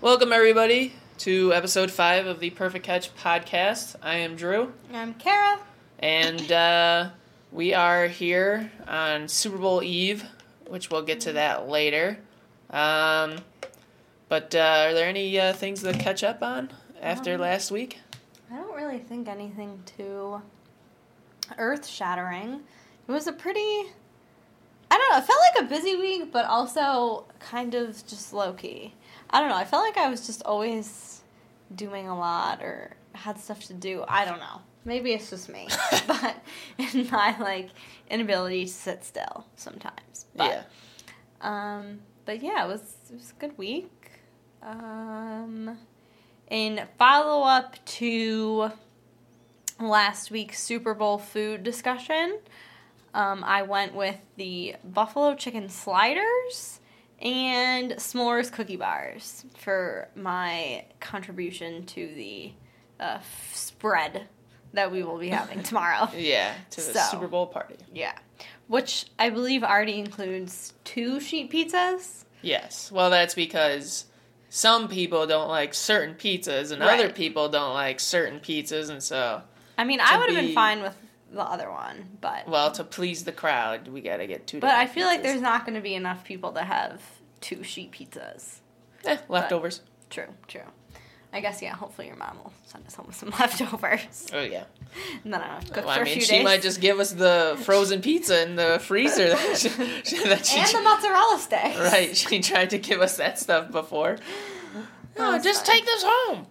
Welcome, everybody, to episode five of the Perfect Catch podcast. I am Drew, I'm Kara. and uh, we are here on Super Bowl Eve, which we'll get to that later. Um, but uh, are there any uh, things to catch up on after Um, last week? I don't really think anything too earth shattering. It was a pretty. I don't know. It felt like a busy week, but also kind of just low key. I don't know. I felt like I was just always doing a lot or had stuff to do. I don't know. Maybe it's just me, but in my like inability to sit still sometimes. But, yeah. Um, but yeah, it was it was a good week. Um, in follow up to last week's Super Bowl food discussion, um, I went with the buffalo chicken sliders and s'mores cookie bars for my contribution to the uh, f- spread that we will be having tomorrow. Yeah, to the So. Super Bowl party. Yeah. Which I believe already includes two sheet pizzas. Yes. Well, that's because some people don't like certain pizzas, and Right. other people don't like certain pizzas, and so, I mean, I would have be- been fine with the other one, but well, to please the crowd, we gotta get two. but I feel like there's not going to be enough people to have two sheet pizzas. Eh, leftovers. True, true. I guess yeah. Hopefully your mom will send us home with some leftovers, Oh yeah. and then I have to cook Well, for I a mean, few she days. might just give us the frozen pizza in the freezer that she, that she and the mozzarella sticks. right. She tried to give us that stuff before. Oh, just fine. take this home.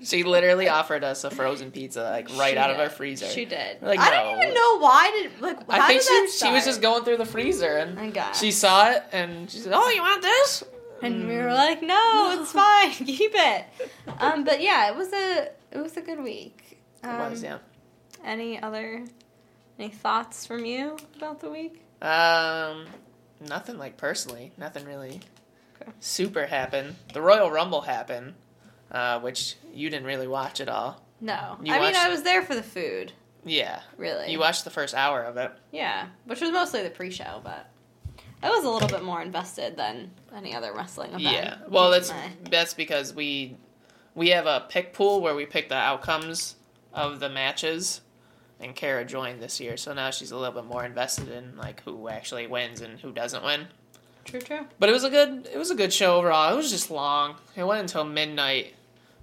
she literally offered us a frozen pizza, like right She out of our freezer. She did. Like, I no. don't even know why did like. How I think did she, that she was just going through the freezer and she saw it and she said, "Oh, you want this?" And we were like, no, it's fine, keep it. Um, but yeah, it was a it was a good week. It Um, was, yeah. Any other any thoughts from you about the week? Um, nothing like personally. Nothing really Okay. super happened. The Royal Rumble happened, uh, which you didn't really watch at all. No, You I mean I was there for the food, Yeah, really. you watched the first hour of it. yeah, which was mostly the pre-show, but I was a little bit more invested than any other wrestling event. Yeah. Well, that's that's because we we have a pick pool where we pick the outcomes of the matches, and Kara joined this year, so now she's a little bit more invested in like who actually wins and who doesn't win. True, true. But it was a good it was a good show overall. It was just long. It went until midnight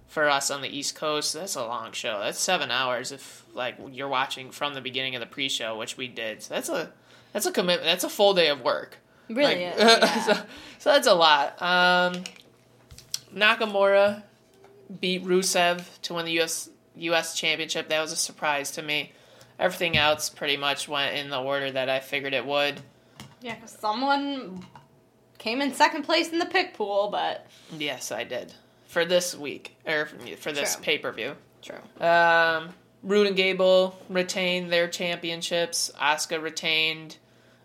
for us on the East Coast. That's a long show. That's seven hours if like you're watching from the beginning of the pre-show, which we did. So that's a that's a commitment. That's a full day of work. Really, Like, yeah. so, so that's a lot. Um, Nakamura beat Rusev to win the US US championship. That was a surprise to me. Everything else pretty much went in the order that I figured it would. yeah, because someone came in second place in the pick pool, but Yes, I did. For this week, or for this pay per view. true. Um, Roode and Gable retained their championships. Asuka retained.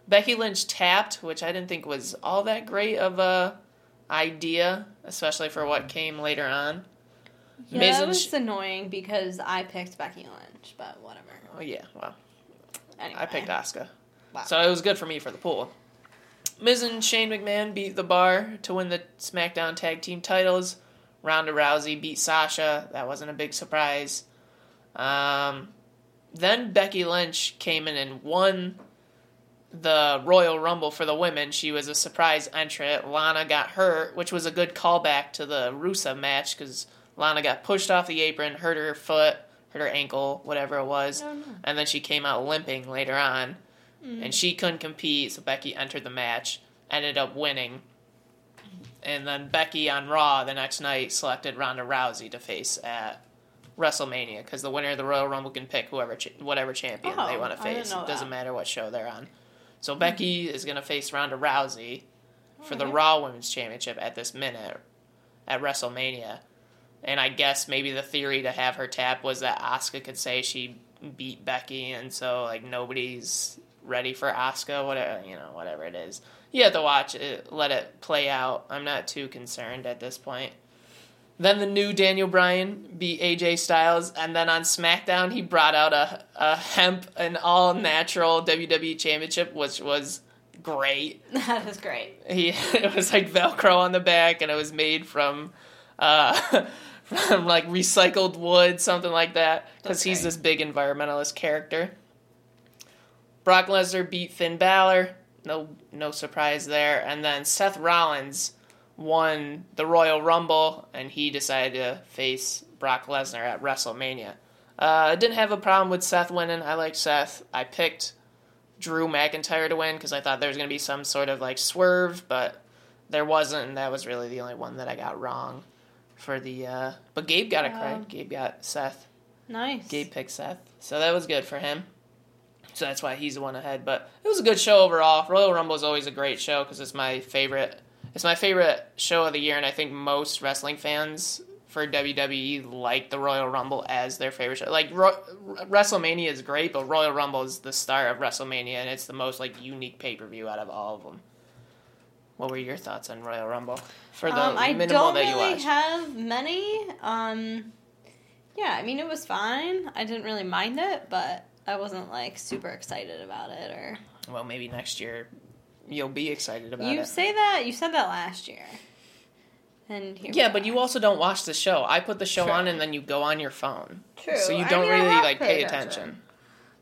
Becky Lynch tapped, which I didn't think was all that great of a idea, especially for what came later on. Yeah, Miz that was Sh- annoying because I picked Becky Lynch, but whatever. Oh yeah, well, Anyway. I picked Asuka, Wow. so it was good for me for the pool. Miz and Shane McMahon beat the Bar to win the SmackDown Tag Team titles. Ronda Rousey beat Sasha. That wasn't a big surprise. Um, then Becky Lynch came in and won the Royal Rumble for the women. She was a surprise entrant. Lana got hurt, which was a good callback to the Rusev match because Lana got pushed off the apron, hurt her foot, hurt her ankle, whatever it was, and then she came out limping later on, and she couldn't compete. So Becky entered the match, ended up winning. And then Becky on Raw the next night selected Ronda Rousey to face at WrestleMania because the winner of the Royal Rumble can pick whoever cha- whatever champion they Oh, want to face. It doesn't matter what show they're on. So Becky is going to face Ronda Rousey for the Raw Women's Championship at this minute at WrestleMania. And I guess maybe the theory to have her tap was that Asuka could say she beat Becky, and so like nobody's ready for Asuka. Whatever you know, whatever it is, you have to watch it, let it play out. I'm not too concerned at this point. Then the new Daniel Bryan beat AJ Styles, and then on SmackDown he brought out a, a hemp and all natural WWE Championship, which was great. That was great. He it was like Velcro on the back, and it was made from uh, from like recycled wood, something like that, because he's this big environmentalist character. Brock Lesnar beat Finn Balor. No, no surprise there. And then Seth Rollins won the Royal Rumble, and he decided to face Brock Lesnar at WrestleMania. Uh, I didn't have a problem with Seth winning. I like Seth. I picked Drew McIntyre to win because I thought there was going to be some sort of like swerve, but there wasn't, and that was really the only one that I got wrong for the. Uh, but Gabe got it Wow. correct. Gabe got Seth. Nice. Gabe picked Seth, so that was good for him. So that's why he's the one ahead. But it was a good show overall. Royal Rumble is always a great show because it's my favorite. It's my favorite show of the year, and I think most wrestling fans for WWE like the Royal Rumble as their favorite show. Like Ro- WrestleMania is great, but Royal Rumble is the star of WrestleMania, and it's the most like unique pay per view out of all of them. What were your thoughts on Royal Rumble for the um, I minimal don't that you really watched? have many. Um, yeah, I mean it was fine. I didn't really mind it, but I wasn't like super excited about it. Or well, maybe next year you'll be excited about you it. You say that you said that last year, and here Yeah, we but are. you also don't watch the show. I put the show True. on and then you go on your phone. True. So you don't mean, really like pay attention. attention.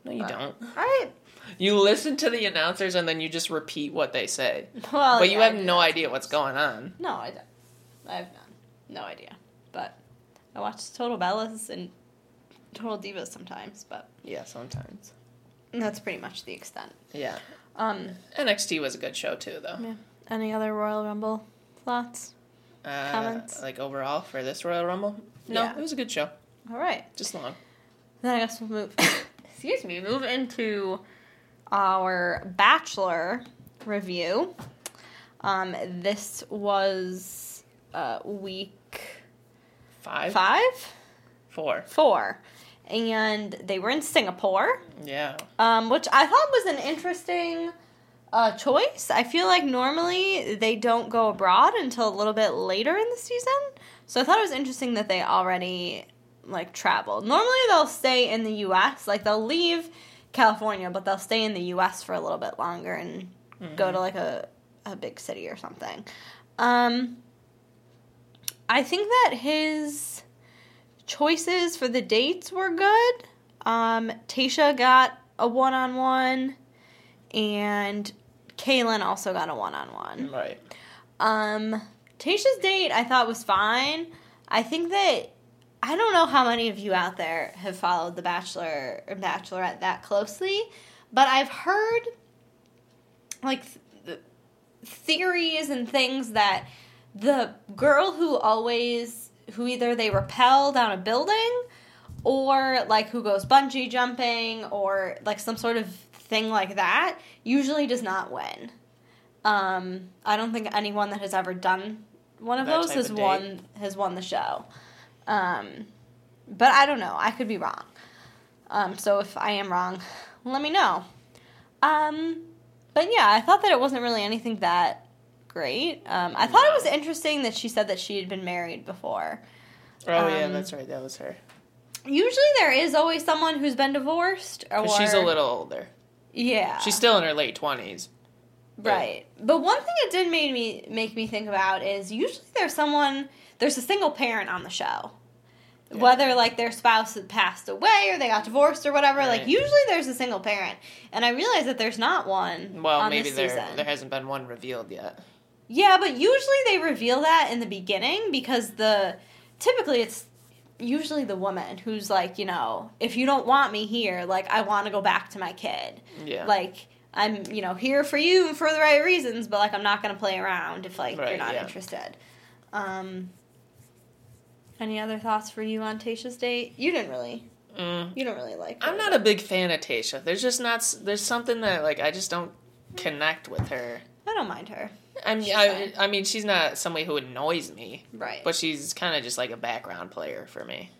No, you But- don't. I You listen to the announcers and then you just repeat what they say. well, but you yeah, have no idea what's going on. No, I don't. I have none. No idea. But I watch Total Bellas and Total Divas sometimes, but Yeah, sometimes. that's pretty much the extent. Yeah. Um, NXT was a good show too, though. yeah. Any other Royal Rumble thoughts? Uh, Comments? Like overall for this Royal Rumble? No, Yeah. it was a good show. All right. Just long. Then I guess we'll move. excuse me. Move into our Bachelor review. Um, this was uh, week Five? five, Four. four, and they were in Singapore. Yeah. um, which I thought was an interesting uh, choice. I feel like normally they don't go abroad until a little bit later in the season, so I thought it was interesting that they already like traveled. Normally they'll stay in the U.S. Like they'll leave California, but they'll stay in the U.S. for a little bit longer and go to like a a big city or something. Um, I think that his choices for the dates were good. Um, Tasha got a one on one, and Caelynn also got a one on one. Right. Um, Tasha's date I thought was fine. I think that I don't know how many of you out there have followed The Bachelor or Bachelorette that closely, but I've heard like th- theories and things that the girl who always who either they repel down a building or like who goes bungee jumping or like some sort of thing like that usually does not win. Um, I don't think anyone that has ever done one of That those has of won has won the show. Um, but I don't know. I could be wrong. Um, so if I am wrong, let me know. Um, but yeah, I thought that it wasn't really anything that great. Um, I thought it was interesting that she said that she had been married before. Oh, yeah, Um, that's right. That was her. Usually there is always someone who's been divorced or she's a little older. yeah. She's still in her late 20s. Right. But one thing it did make me make me think about is usually there's someone there's a single parent on the show. Yeah. Whether like their spouse had passed away or they got divorced or whatever, like usually there's a single parent. And I realize that there's not one Well, on maybe there season. there hasn't been one revealed yet. Yeah, but usually they reveal that in the beginning because the typically it's usually the woman who's like, you know, if you don't want me here, like I want to go back to my kid. Yeah. Like I'm, you know, here for you for the right reasons, but like I'm not going to play around if like you're not yeah. interested. Um any other thoughts for you on Tasha's date? You didn't really. Mm. You don't really like. I'm not but- a big fan of Tasha. There's just not. There's something that like I just don't connect with her. I don't mind her. I mean, She's I. I mean, she's not somebody who annoys me, Right. but she's kind of just like a background player for me.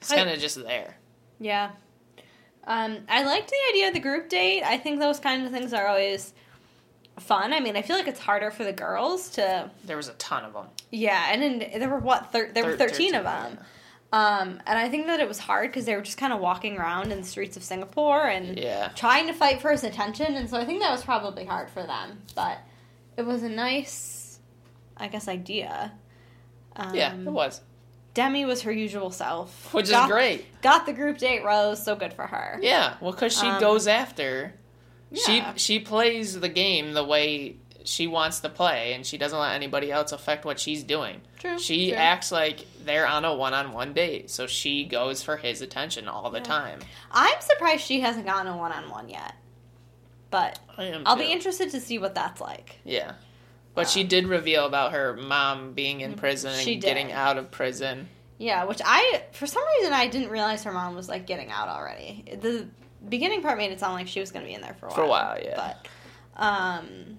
It's kind of just there. Yeah. Um, I liked the idea of the group date. I think those kinds of things are always fun. I mean, I feel like it's harder for the girls to. There was a ton of them. Yeah, and then there were what? Thir- there were Thir- thirteen of 13, them. Um, and I think that it was hard because they were just kind of walking around in the streets of Singapore and Yeah. trying to fight for his attention, and so I think that was probably hard for them. But it was a nice, I guess, idea. Um, yeah, it was, Demi was her usual self, which Got- is great. Got the group date rose, so good for her. Yeah, well, because she Um, goes after. Yeah. She she plays the game the way she wants to play, and she doesn't let anybody else affect what she's doing. True. She true. acts like they're on a one-on-one date, so she goes for his attention all the Yeah. time. I'm surprised she hasn't gotten a one on one yet. But I am. I'll too. be interested to see what that's like. Yeah. But she did reveal about her mom being in prison and getting out of prison. Yeah, which I, for some reason, I didn't realize her mom was like getting out already. The beginning part made it sound like she was going to be in there for a while. For a while, yeah. But, um,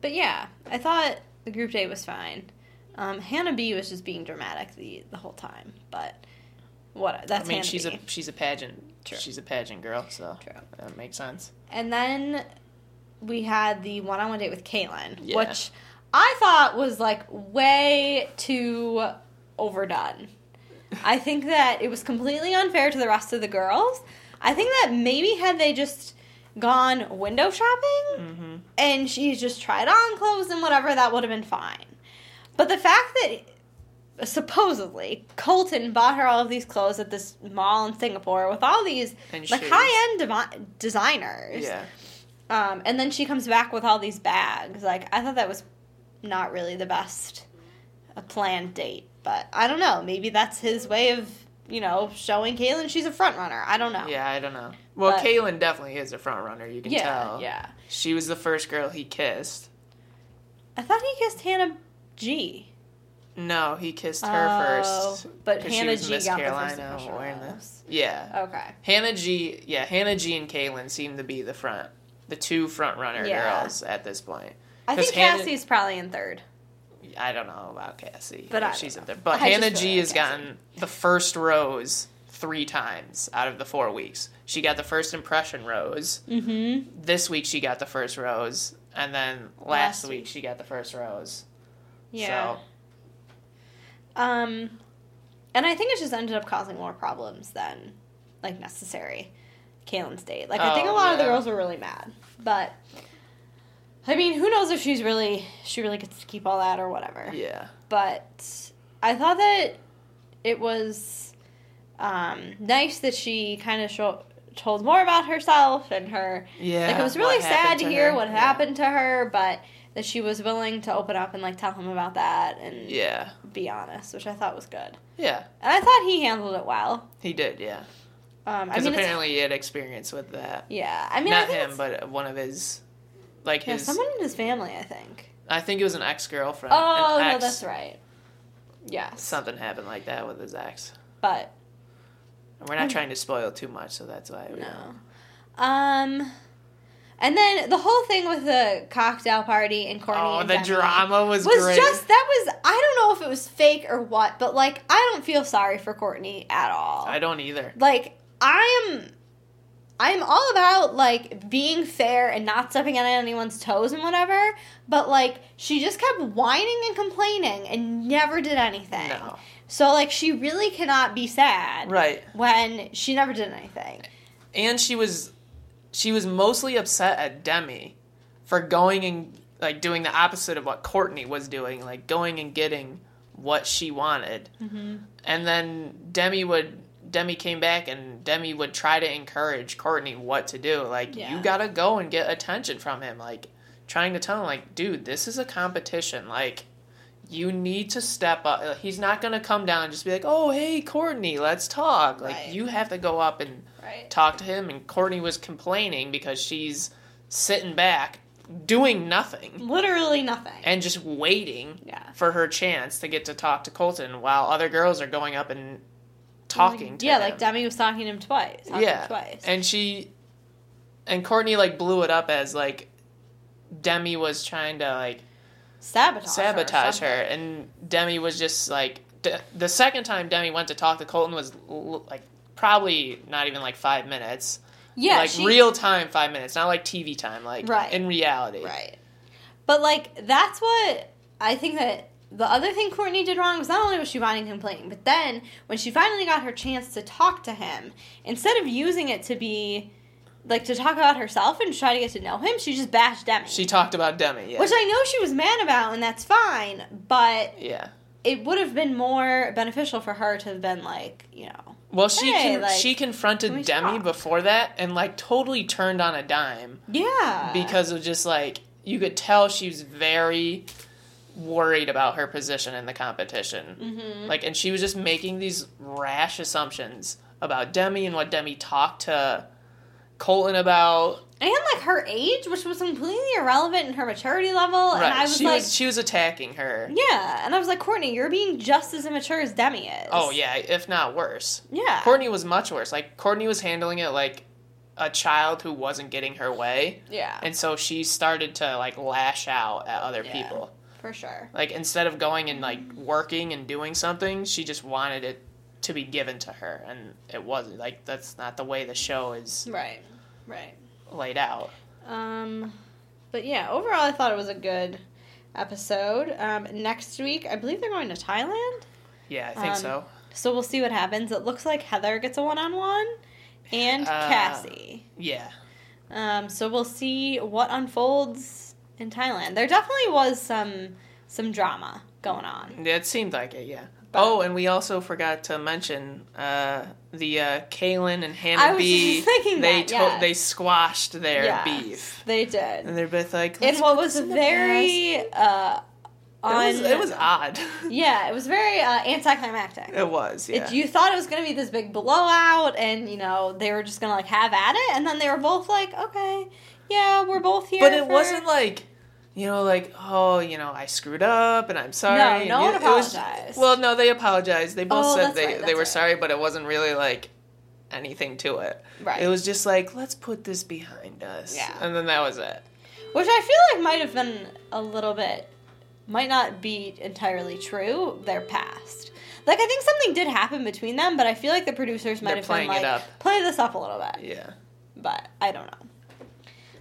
but yeah, I thought the group date was fine. Um, Hannah B was just being dramatic the the whole time, but what? That's I mean, Hannah she's B. a she's a pageant. True. She's a pageant girl, so True. that makes sense. And then we had the one on one date with Caelynn, Yeah. which I thought was like way too overdone. I think that it was completely unfair to the rest of the girls. I think that maybe had they just gone window shopping Mm-hmm. and she just tried on clothes and whatever, that would have been fine. But the fact that supposedly Colton bought her all of these clothes at this mall in Singapore with all these And like high end devi- designers. Yeah. Um, and then she comes back with all these bags. Like I thought that was not really the best uh, planned date, but I don't know. Maybe that's his way of you know showing Caelynn she's a front runner. I don't know. Yeah, I don't know. Well, But- Caelynn definitely is a front runner. You can yeah, tell. yeah. She was the first girl he kissed. I thought he kissed Hannah G. No, he kissed her Oh, first. but Hannah G Miss got the first Carolina wearing rose. Yeah. Okay. Hannah G. Yeah, Hannah G. and Caelynn seem to be the front, the two front runner Yeah. girls at this point. I think Hannah- Cassie's probably in third. I don't know about Cassie, But she's don't up there. But I Hannah G like has Cassie. gotten the first rose three times out of the four weeks. She got the first impression rose. Mm-hmm. This week she got the first rose, and then last, Last week week. she got the first rose. Yeah. So Um, and I think it just ended up causing more problems than like necessary. Caelynn's date. Like I think a Oh, lot of the girls were really mad, but I mean, who knows if she's really she really gets to keep all that or whatever. yeah, But I thought that it was um, nice that she kind of show, told more about herself and her yeah. like it was really sad to, to hear what Yeah. happened to her, but that she was willing to open up and like tell him about that and Yeah, be honest, which I thought was good. yeah, And I thought he handled it well. he did. Yeah, Um, I because mean, it's, apparently he had experience with that. yeah. I mean, I Not think him, but one of his, like yeah, his. someone in his family, I think. I think it was an ex girlfriend. Oh no, ex, that's right. Yes, Something happened like that with his ex. but We're not trying to spoil too much, so that's why. We no. Um, and then the whole thing with the cocktail party and Courtney. Oh, and the Demi drama was, was great. just that was I don't know if it was fake or what, but like I don't feel sorry for Courtney at all. I don't either. like I am I'm all about like being fair and not stepping on anyone's toes and whatever, but like she just kept whining and complaining and never did anything. No. So like she really cannot be sad Right. when she never did anything. And she was she was mostly upset at Demi for going and like doing the opposite of what Courtney was doing, like going and getting what she wanted. Mm-hmm. And then Demi would Demi came back and Demi would try to encourage Courtney what to do. Like Yeah. you gotta go and get attention from him. Like trying to tell him like, dude, this is a competition. Like you need to step up. He's not gonna come down and just be like, "Oh, hey, Courtney, let's talk." Like Right. you have to go up and Right. talk to him. And Courtney was complaining because she's sitting back, doing nothing, Literally nothing. and just waiting yeah. for her chance to get to talk to Colton while other girls are going up and talking to Yeah, him. like Demi was talking to him twice. talked him yeah, twice. and she and Courtney like blew it up as like Demi was trying to like sabotage. sabotage her, her. and Demi was just like d- the second time Demi went to talk to Colton was l- like probably not even like five minutes. Yeah, like she, real time five minutes, not like TV time, like Right. in reality. Right. But like that's what I think that the other thing Courtney did wrong was not only was she whining and complaining, but then when she finally got her chance to talk to him, instead of using it to be like to talk about herself and try to get to know him, she just bashed Demi. She talked about Demi, yeah. which I know she was mad about, and that's fine. But yeah. it would have been more beneficial for her to have been like, you know, Well, she Hey, con- like, she confronted Demi talk? before that and like totally turned on a dime yeah, because of just like you could tell she was very worried about her position in the competition. Mhm. Like, and she was just making these rash assumptions about Demi and what Demi talked to Colton about. And like her age, which was completely irrelevant in her maturity level, and I was she like, was she was attacking her. yeah, and I was like, Courtney, you're being just as immature as Demi is. Oh yeah, if not worse. yeah, Courtney was much worse. Like Courtney was handling it like a child who wasn't getting her way, yeah, and so she started to like lash out at other Yeah. people. for sure. Like instead of going and like working and doing something, she just wanted it to be given to her, and it wasn't. Like that's not the way the show is Right, right. Laid out. Um, but yeah, overall, I thought it was a good episode. Um, next week, I believe they're going to Thailand, Yeah, I think Um, so. so we'll see what happens. It looks like Heather gets a one-on-one, and Uh, Cassie. Yeah, Um, so we'll see what unfolds in Thailand. There definitely was some some drama going on. Yeah, it seemed like it. Yeah. But- oh, and we also forgot to mention uh, the uh, Caelynn and I Hannah was B. just thinking they that, to- they squashed their beef, They did. and they're both like. And what was this in the very uh, on. It was, it was odd. yeah, it was very uh, anticlimactic. it was. Yeah. It, you thought it was going to be this big blowout, and you know they were just going to like have at it, and then they were both like, "Okay, yeah, we're both here." But it for- wasn't like, you know, like oh, you know, I screwed up and I'm sorry. No, no one was- apologized. well, no, they apologized. They both Oh, said they right, they were right. sorry, but it wasn't really like anything to it. right, It was just like let's put this behind us. Yeah. and then that was it. which I feel like might have been a little bit, might not be entirely true. Their past, like I think something did happen between them, but I feel like the producers might They're have been like, it up. play this up a little bit, Yeah, but I don't know.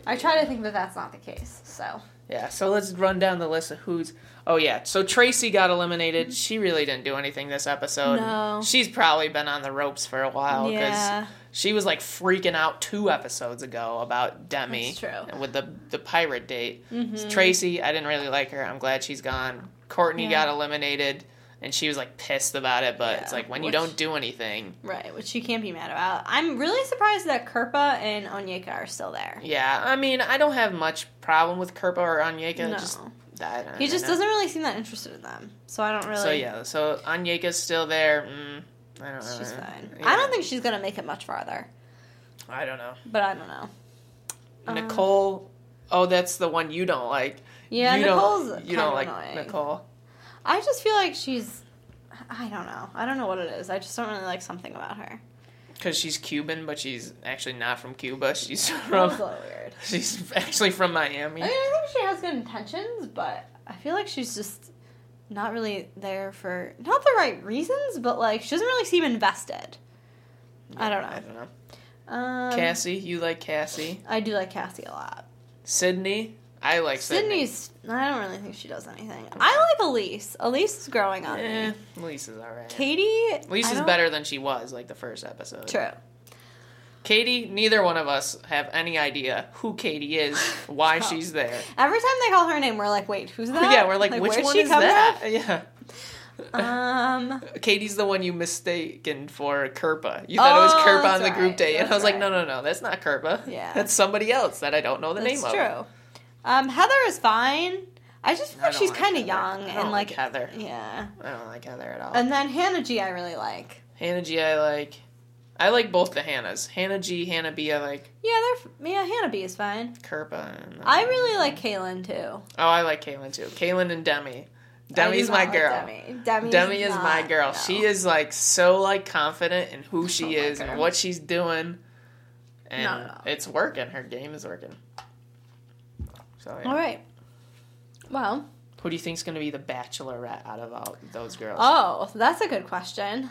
I try to think that that's not the case. So yeah. So let's run down the list of who's. Oh yeah, so Tracy got eliminated. She really didn't do anything this episode. No. She's probably been on the ropes for a while because yeah, She was like freaking out two episodes ago about Demi. That's true. With the the pirate date. Mhm. Tracy, I didn't really like her. I'm glad she's gone. Courtney Yeah. got eliminated, and she was like pissed about it. But Yeah, it's like when you don't do anything. right, which you can't be mad about. I'm really surprised that Kirpa and Onyeka are still there. Yeah, I mean, I don't have much problem with Kirpa or Onyeka. No. Just don't He just know. doesn't really seem that interested in them, so I don't really. So yeah, so Onyeka's still there. Mm, I don't know. she's fine. Yeah. I don't think she's gonna make it much farther, I don't know. but I don't know. Um, Nicole. Oh, that's the one you don't like. Yeah, you Nicole's Don't, you don't of like annoying. Nicole. I just feel like she's. I don't know. I don't know what it is. I just don't really like something about her. Because she's Cuban, but she's actually not from Cuba. She's from was a little weird. she's actually from Miami. I mean, I think she has good intentions, but I feel like she's just not really there for not the right reasons, but like she doesn't really seem invested. I don't know. I don't know. Um, Cassie, you like Cassie. I do like Cassie a lot. Sydney, I like Sydney. Sydney's. I don't really think she does anything. I like Elise. Elise is growing on Eh, me. Lisa's alright. Katie. Elise is better than she was like the first episode. True. Katie, neither one of us have any idea who Katie is, why No. she's there. Every time they call her name, we're like, "Wait, who's that?" yeah, we're like, which where'd one she is come that? Yeah. Um. Katie's the one you mistaken for Kirpa. You thought it was Oh, Kirpa on the group right, date, and I was like, no, no, no, that's not Kirpa. Yeah. that's somebody else that I don't know the That's name of. true. Um, Heather is fine. I just feel I like she's like kind of young I and don't like, like Heather. yeah. I don't like Heather at all. And then Hannah G, I really like. Hannah G, I like. I like both the Hannahs. Hannah G, Hannah B, I like Yeah, they're yeah. Hannah B is fine. Kirpa. And, I really like Caelynn too. Oh, I like Caelynn too. Caelynn and Demi. I do Demi's not my like girl. Demi. Demi's Demi is my girl. no. She is like so like confident in who she don't is and what she's doing, and No, no. it's working. Her game is working. So yeah. All right. Well, who do you think's gonna be the bachelorette out of all those girls? oh, that's a good question.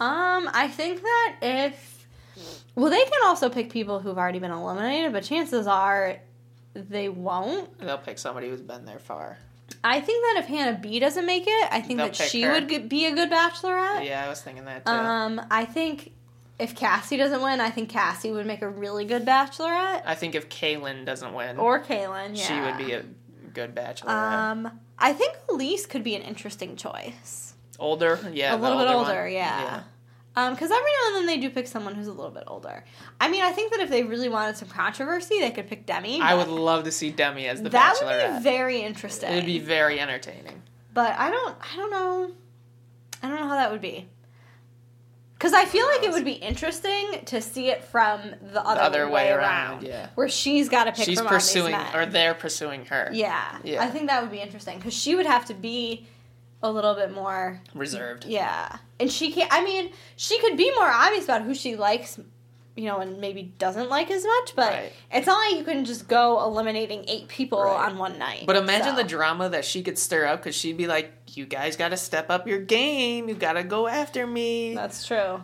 Um, I think that if well, they can also pick people who've already been eliminated, but chances are they won't. They'll pick somebody who's been there far. I think that if Hannah B doesn't make it, I think They'll that she her. would be a good bachelorette. Yeah, I was thinking that too. Um, I think if Cassie doesn't win, I think Cassie would make a really good bachelorette. I think if Caelynn doesn't win, Or Caelynn, yeah. she would be a good bachelorette. Um, I think Elise could be an interesting choice. Older, yeah, a little bit one. older, yeah. Um, because every now and then they do pick someone who's a little bit older. I mean, I think that if they really wanted some controversy, they could pick Demi. I would love to see Demi as the bachelorette. that would be very interesting. It'd be very entertaining. but I don't, I don't know, I don't know how that would be. Because I feel like it would be interesting to see it from the other, other way, way around, around, yeah. where she's got to pick She's from pursuing, all these men. or they're pursuing her. yeah, Yeah. I think that would be interesting because she would have to be a little bit more Reserved. Yeah. And she can't, I mean, she could be more obvious about who she likes, you know, and maybe doesn't like as much, but Right. it's not like you can just go eliminating eight people Right. on one night. But imagine So- the drama that she could stir up because she'd be like, "You guys got to step up your game. You got to go after me." That's true.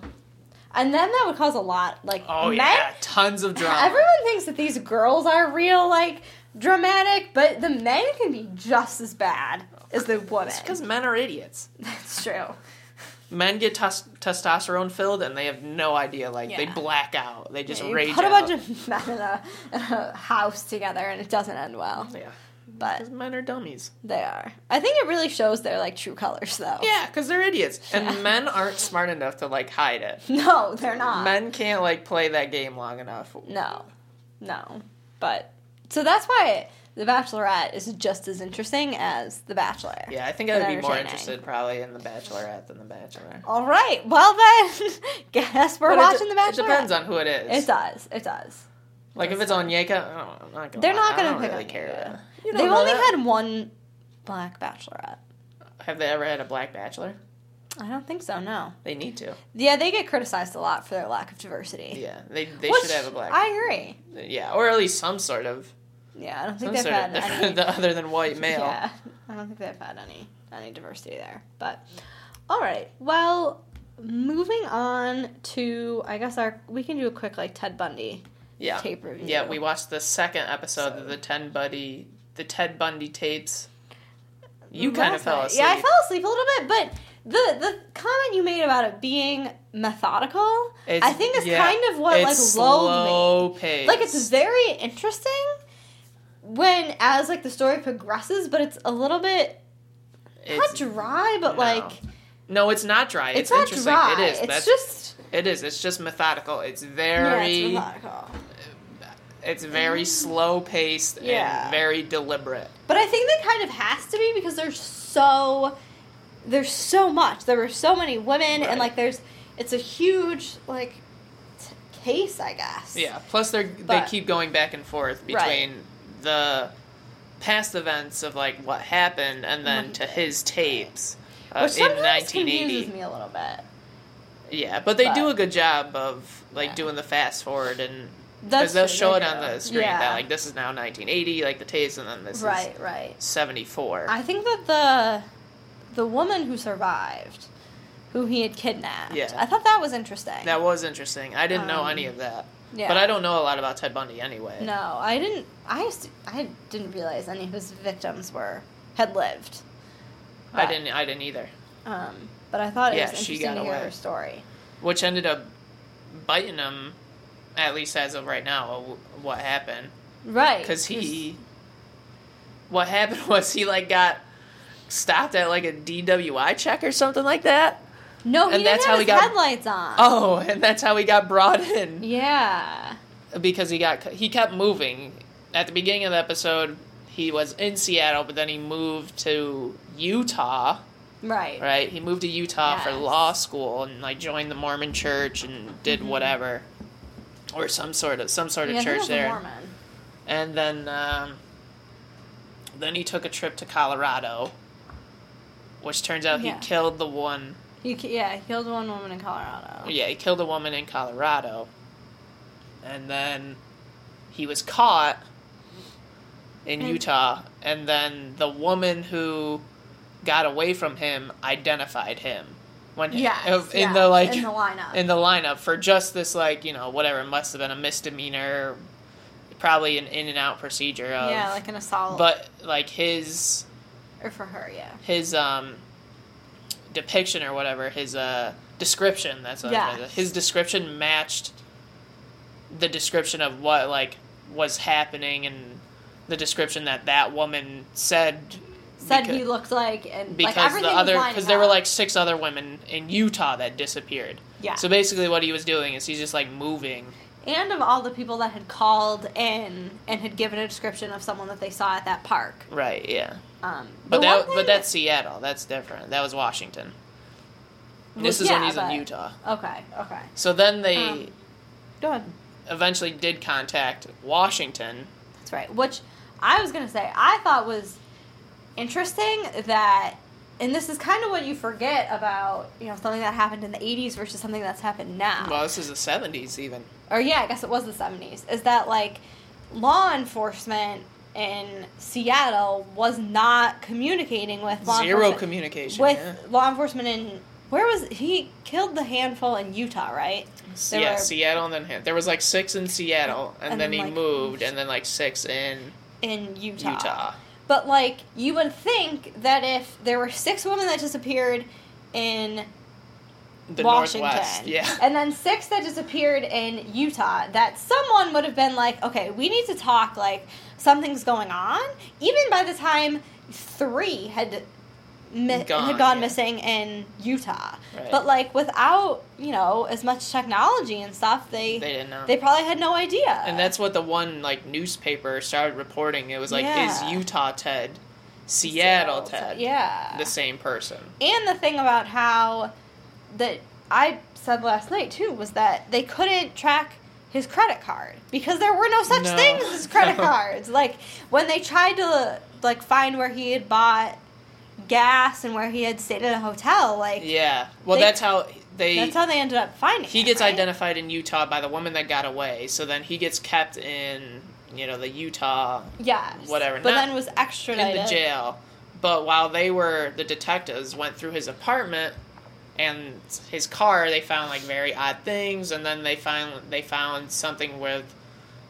And then that would cause a lot. Like, oh men, yeah, tons of drama. everyone thinks that these girls are real, like, dramatic, but the men can be just as bad as the women. It's because men are idiots. That's true. Men get tes- testosterone filled and they have no idea. Like they black out. They just You rage put a bunch of men in a, in a house together and it doesn't end well. yeah, But because men are dummies. They are. I think it really shows their like true colors, though. Yeah, because they're idiots, Yeah. and men aren't smart enough to like hide it. No, they're not. Men can't like play that game long enough. No, no. But so that's why The Bachelorette is just as interesting as The Bachelor. Yeah, I think I would be more interested probably in the Bachelorette than the Bachelor. All right. Well then, guess we're But watching The Bachelor. It depends on who it is. It does. It does. like if it's Onyeka, I don't, I'm not They're not gonna pick really on care. Yeka. about it. You They've only that. had one black Bachelorette. Have they ever had a black bachelor? I don't think so. No. They need to. Yeah, they get criticized a lot for their lack of diversity. Yeah, they they Which should have a black. I agree. yeah, or at least some sort of Yeah, I don't think some they've had any. other than white male. Yeah, I don't think they've had any any diversity there. But all right, well, moving on to I guess our we can do a quick like Ted Bundy Yeah. tape review. Yeah, we watched the second episode So- of the Ted Bundy the Ted Bundy tapes. You kind of Last fell asleep. Yeah, I fell asleep a little bit, but the the comment you made about it being methodical, It's- I think is yeah, kind of what like lulled me. Like it's very interesting when as like the story progresses, but it's a little bit it's, not dry, but no. like no, it's not dry. it's, It's, not interesting. dry. It is. It's That's, just it is. It's just methodical. It's yeah, very. it's methodical. it's very mm. slow paced Yeah. and very deliberate. But I think that kind of has to be because there's so there's so much. There were so many women, Right. and like there's it's a huge like case, I guess. Yeah. Plus, they they keep going back and forth between the past events of like what happened and then Right. to his tapes uh, Which in sometimes 1980. confuses me a little bit. Yeah, but they But- do a good job of like Yeah. doing the fast forward and That's because they'll true, show they it on the screen Yeah. that like this is now 1980, like the tapes, and then this Right, is right. 74. I think that the the woman who survived, who he had kidnapped, Yeah. I thought that was interesting. that was interesting. I didn't know Um, any of that, yeah. but I don't know a lot about Ted Bundy anyway. No, I didn't. I I didn't realize any of his victims were had lived. I didn't. I didn't either. Um, but I thought it Yeah, was she interesting got to hear her story. Which ended up biting him, at least as of right now. What happened? Right. Because he, what happened was he like got stopped at like a DWI check or something like that. No, he and didn't that's have how his got- headlights on. Oh, and that's how he got brought in. Yeah. because he got he kept moving. At the beginning of the episode, he was in Seattle, but then he moved to Utah. Right. Right, he moved to Utah for law school and like joined the Mormon Church and did Mhm. whatever, or some sort of some sort of Yeah, it church there. Mormon. And then um, then he took a trip to Colorado, which turns out Yeah. he killed the one. He, yeah, he killed one woman in Colorado. Yeah, he killed a woman in Colorado. And then he was caught in And- Utah, and then the woman who got away from him identified him when Yes, in yeah, the like in the lineup. in the lineup for just this like you know whatever it must have been a misdemeanor, probably an in and out procedure of yeah, like an assault. but like his or for her, yeah. his um depiction or whatever his uh description that's what is. his description matched the description of what like was happening and the description that that woman said said Because- he looked like, and because like the other because there were like six other women in Utah that disappeared. Yeah. So basically, what he was doing is he's just like moving. and of all the people that had called in and had given a description of someone that they saw at that park. Right. Yeah. Um, But that but that's Seattle. That's different. That was Washington. This Well, is when yeah, he's in Utah. Okay, okay. So then they Um, Go ahead. eventually did contact Washington. That's right. Which I was gonna say I thought was interesting that, and this is kind of what you forget about you know something that happened in the '80s versus something that's happened now. Well, this is the seventies even. or yeah, I guess it was the '70s. Is that like law enforcement in Seattle was not communicating with law Zero enforcement communication. with yeah. law enforcement in where was he killed the handful in Utah, right? There yeah, were- Seattle and then. There was like six in Seattle, and, And then, then, he like, moved, and then like six in In Utah. Utah. But like you would think that if there were six women that disappeared in The Washington, Northwest. Yeah. and then six that disappeared in Utah, that someone would have been like, okay, we need to talk. Like something's going on. Even by the time three had mi- Gone, had gone yeah. missing in Utah, Right. but like without you know as much technology and stuff, they They didn't know. they probably had no idea. and that's what the one like newspaper started reporting. It was like, Yeah. is Utah Ted, Seattle, Ted, yeah, the same person? And the thing about how that I said last night too was that they couldn't track his credit card because there were no such No. things as credit No. cards. Like when they tried to like find where he had bought gas and where he had stayed at a hotel, like Yeah. Well, They- that's how they. that's how they ended up finding. he him, gets right? identified in Utah by the woman that got away. So then he gets kept in, you know, the Utah yeah whatever, but not- then was extradited in the jail. But while they were, the detectives went through his apartment and his car. They found like very odd things, and then they found they found something with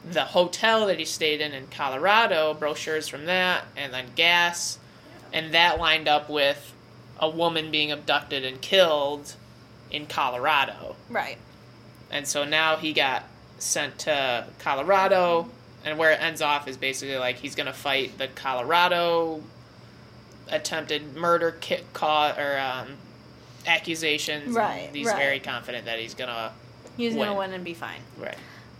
the hotel that he stayed in in Colorado, brochures from that, and then gas, and that lined up with a woman being abducted and killed in Colorado. Right. And so now he got sent to Colorado, and where it ends off is basically like he's gonna fight the Colorado attempted murder ki- ca- or um, accusations. Right, and He's right. very confident that he's gonna He's gonna Win. win and be fine. right.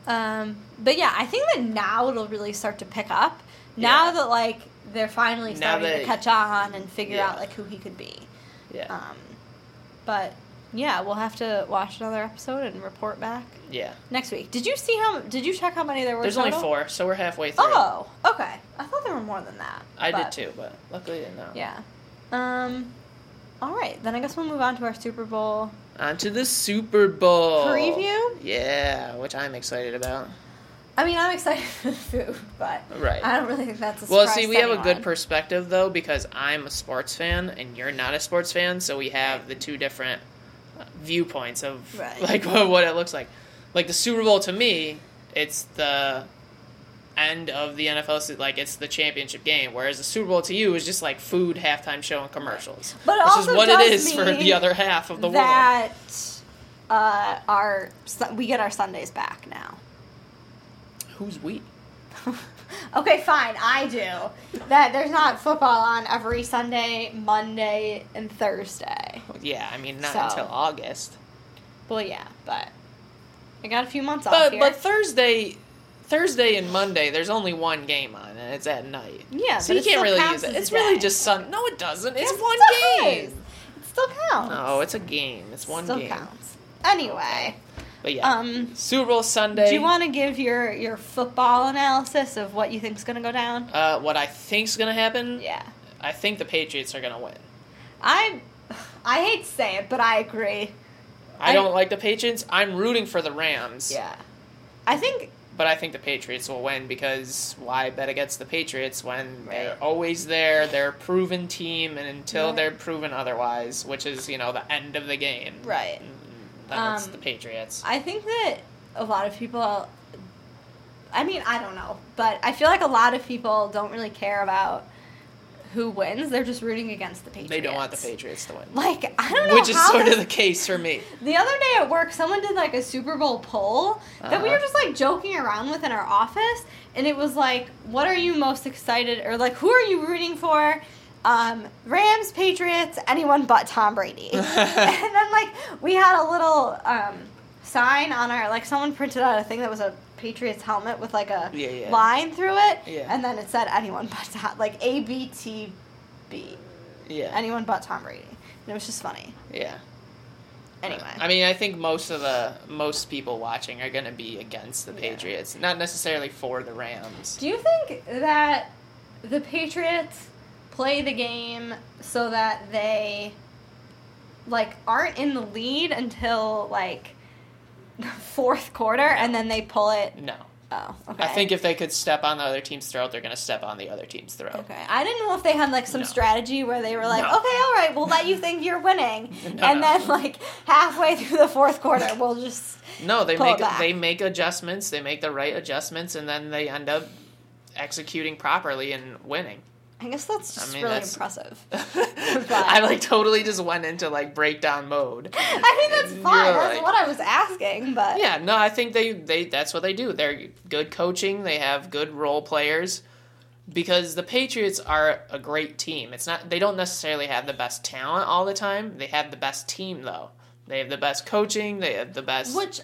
Um, but yeah, I think that now it'll really start to pick up. Now Yeah. that like they're finally starting to catch on and figure Yeah. out like who he could be. Yeah. Um, but yeah, we'll have to watch another episode and report back yeah. next week. Did you see how? Did you check how many there were? There's only four, so we're halfway through. Oh, okay. I thought there were more than that. I did too, but luckily I didn't know. Yeah. Um. All right, then I guess we'll move on to our Super Bowl On to the Super Bowl preview. Yeah, which I'm excited about. I mean, I'm excited for the food, but Right. I don't really think that's a Well, see, we have a good perspective though because I'm a sports fan and you're not a sports fan, so we have the two different viewpoints of Right. like what it looks like. Like the Super Bowl to me, it's the end of the NFL, like it's the championship game, whereas the Super Bowl to you is just like food, halftime show, and commercials, But which also is what it is for the other half of the world. that uh, our we get our Sundays back now. Who's we? okay, fine, I do. That there's not football on every Sunday, Monday, and Thursday. Yeah, I mean not So. until August. Well, yeah, but I got a few months off But here. but Thursday, Thursday and Monday, there's only one game on, and it's at night. yeah, so you it can't really use it. It's really day. just Sun. No, it doesn't. It's Yes, one it game. It still counts. No, it's a game. It's one still game. counts. Anyway, But yeah, um, Super Bowl Sunday. do you want to give your your football analysis of what you think's gonna go down? uh, what I think's gonna happen? Yeah. I think the Patriots are gonna win. I I hate to say it, but I agree. I, I- don't like the Patriots. I'm rooting for the Rams. Yeah. I think But I think the Patriots will win because why bet against the Patriots when they're always there? They're a proven team, and until Right. they're proven otherwise, which is you know the end of the game, Right. That's Um, the Patriots. I think that a lot of people I mean, I don't know, but I feel like a lot of people don't really care about who wins. They're just rooting against the Patriots. They don't want the Patriots to win. Like, I don't know Which is sort this- of the case for me. The other day at work, someone did like a Super Bowl poll that we Uh-huh. were just like joking around with in our office, and it was like, "What are you most excited?" or like, "Who are you rooting for?" um, Rams, Patriots, anyone but Tom Brady. and then like we had a little um, sign on our like someone printed out a thing that was a Patriots helmet with like a Yeah, yeah. line through it, Yeah. and then it said anyone but Tom, like A B T B, Yeah. anyone but Tom Brady. And it was just funny. yeah. Anyway, I mean, I think most of the most people watching are going to be against the. Patriots, not necessarily for the Rams. do you think that the Patriots play the game so that they like aren't in the lead until like fourth quarter and then they pull it? No. Oh, okay. I think if they could step on the other team's throat, they're going to step on the other team's throat. Okay, I didn't know if they had like some No. strategy where they were like, No. okay, all right, we'll let you think you're winning, No, and then like halfway through the fourth quarter, we'll just No, they Pull it make they make adjustments. They make the right adjustments, and then they end up executing properly and winning. I guess that's just mean, really that's- impressive. I like totally just went into like breakdown mode. I mean, that's You're fine. That's like- what I was asking, but Yeah, no, I think they they that's what they do. They're good coaching. They have good role players because the Patriots are a great team. It's not they don't necessarily have the best talent all the time. They have the best team though. They have the best coaching. They have the best. which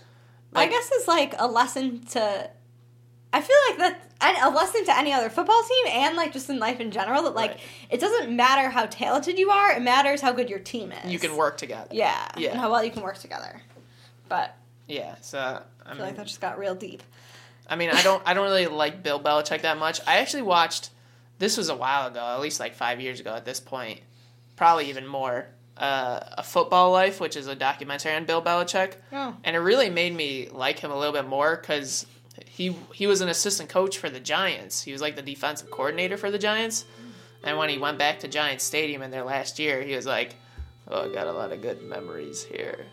I guess is like a lesson to. I feel like that and a lesson to any other football team and like just in life in general that like Right. it doesn't matter how talented you are, it matters how good your team is. you can work together. Yeah, Yeah. and how well you can work together. But Yeah. So I I mean, feel like that just got real deep. I mean, I don't I don't really like Bill Belichick that much. I actually watched this was a while ago, at least like five years ago at this point, probably even more. Uh, a Football Life, which is a documentary on Bill Belichick, Oh. and it really made me like him a little bit more because he he was an assistant coach for the Giants. He was like the defensive coordinator for the Giants, and when he went back to Giants Stadium in their last year, he was like, "Oh, I got a lot of good memories here."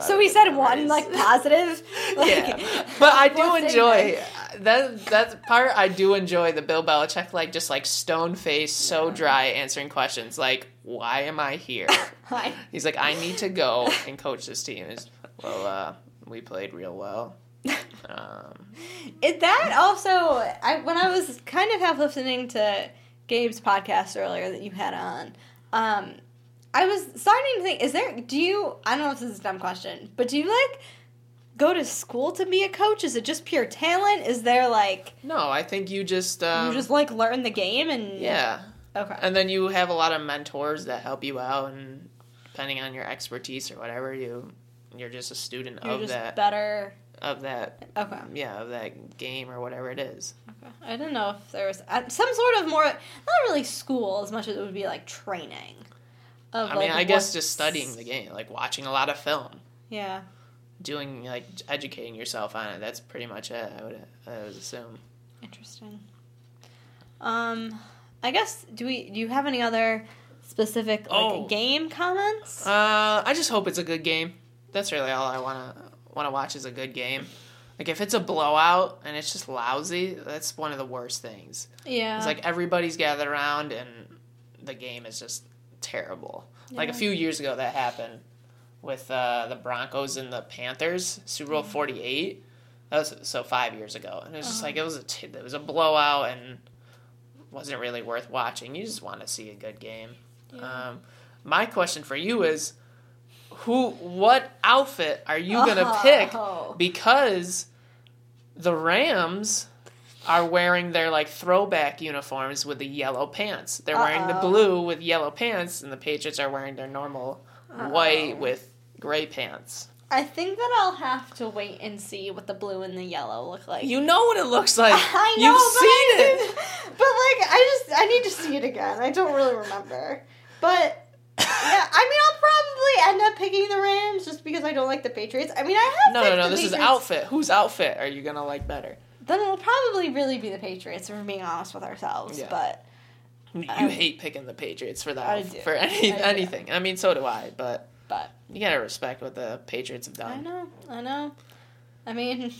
So he said one like positive. Like, yeah, but I do enjoy that. That part I do enjoy the Bill Belichick like just like stone face, so dry answering questions like, "Why am I here?" He's like, "I need to go and coach this team." Is well, uh, we played real well. Um, Is that also I when I was kind of half listening to Gabe's podcast earlier that you had on, um, I was starting to think, is there do you I don't know if this is a dumb question, but do you like go to school to be a coach? Is it just pure talent? Is there like no, I think you just um, you just like learn the game and yeah, Okay. and then you have a lot of mentors that help you out, and depending on your expertise or whatever, you you're just a student You're of just that better. Of that Okay. yeah of that game or whatever it is. okay. I didn't know if there was uh, some sort of more not really school as much as it would be like training. Of, I mean, like, I guess just studying the game, like watching a lot of film, Yeah. doing like educating yourself on it. That's pretty much it. I would, I would assume. Interesting. Um, I guess do we do you have any other specific like Oh. game comments? Uh, I just hope it's a good game. That's really all I wanna wanna watch is a good game. Like if it's a blowout and it's just lousy, that's one of the worst things. yeah. It's like everybody's gathered around and the game is just terrible. Like a few years ago that happened with uh, the Broncos and the Panthers, Super Bowl forty eight. That was so five years ago, and it was just Uh-huh. like it was a t- it was a blowout and wasn't really worth watching. You just want to see a good game. Yeah. Um, my question for you is, who, what outfit are you gonna Oh. pick? Because the Rams are wearing their like throwback uniforms with the yellow pants. They're wearing the blue with yellow pants, and the Patriots are wearing their normal white with gray pants. I think that I'll have to wait and see what the blue and the yellow look like. You know what it looks like. I know, You've but seen I, it. But like, I just I need to see it again. I don't really remember. But yeah, I mean, I'll probably end up picking the Rams just because I don't like the Patriots. I mean, I have No, no, no. This is outfit. Whose outfit are you gonna like better? Then it'll probably really be the Patriots. If we're being honest with ourselves, Yeah. but You Um, hate picking the Patriots for that I do. for any I do. anything. I mean, so do I. But but you gotta respect what the Patriots have done. I know, I know. I mean,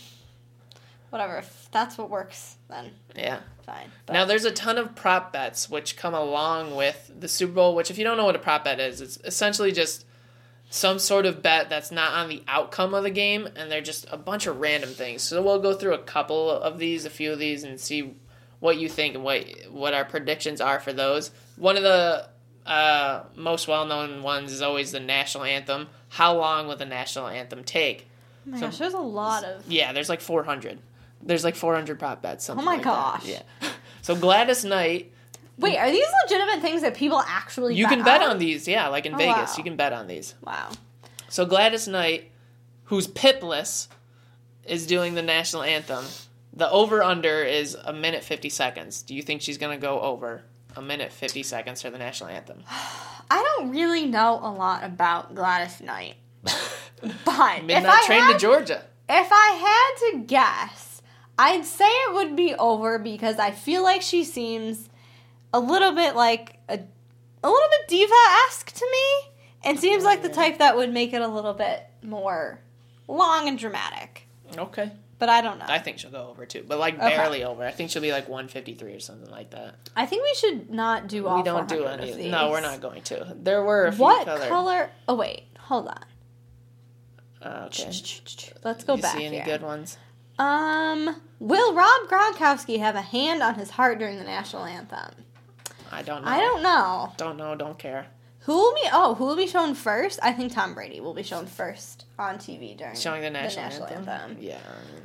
whatever. If that's what works, then Yeah. fine. But Now there's a ton of prop bets which come along with the Super Bowl. Which, if you don't know what a prop bet is, it's essentially just some sort of bet that's not on the outcome of the game, and they're just a bunch of random things. So we'll go through a couple of these, a few of these, and see what you think and what what our predictions are for those. One of the uh, most well known ones is always the national anthem. How long will the national anthem take? Oh my So- gosh, there's a lot of. Yeah, there's like 400. There's like 400 prop bets. Oh something Oh my like that. gosh. Yeah. So Gladys Knight, Wait, are these legitimate things that people actually? you can bet on these. Yeah, like in Oh, Vegas, wow. you can bet on these. Wow. So Gladys Knight, who's pipless, is doing the national anthem. The over under is a minute 50 seconds. Do you think she's going to go over a minute 50 seconds for the national anthem? I don't really know a lot about Gladys Knight, but if I train had, to Georgia. if I had to guess, I'd say it would be over because I feel like she seems a little bit like a, a little bit diva esque to me, and seems like the type that would make it a little bit more long and dramatic. Okay. But I don't know. I think she'll go over too, but like Okay. barely over. I think she'll be like 153 or something like that. I think we should not do all. we don't do 400 of any. these. No, we're not going to. There were a few What color. color? Oh wait, hold on. Uh, okay. Let's go you back see any here. good ones? Um, will Rob Gronkowski have a hand on his heart during the national anthem? I don't know. I don't know. Don't know. Don't care. Who will be? Oh, who will be shown first? I think Tom Brady will be shown first on TV during Showing the national, anthem. Yeah,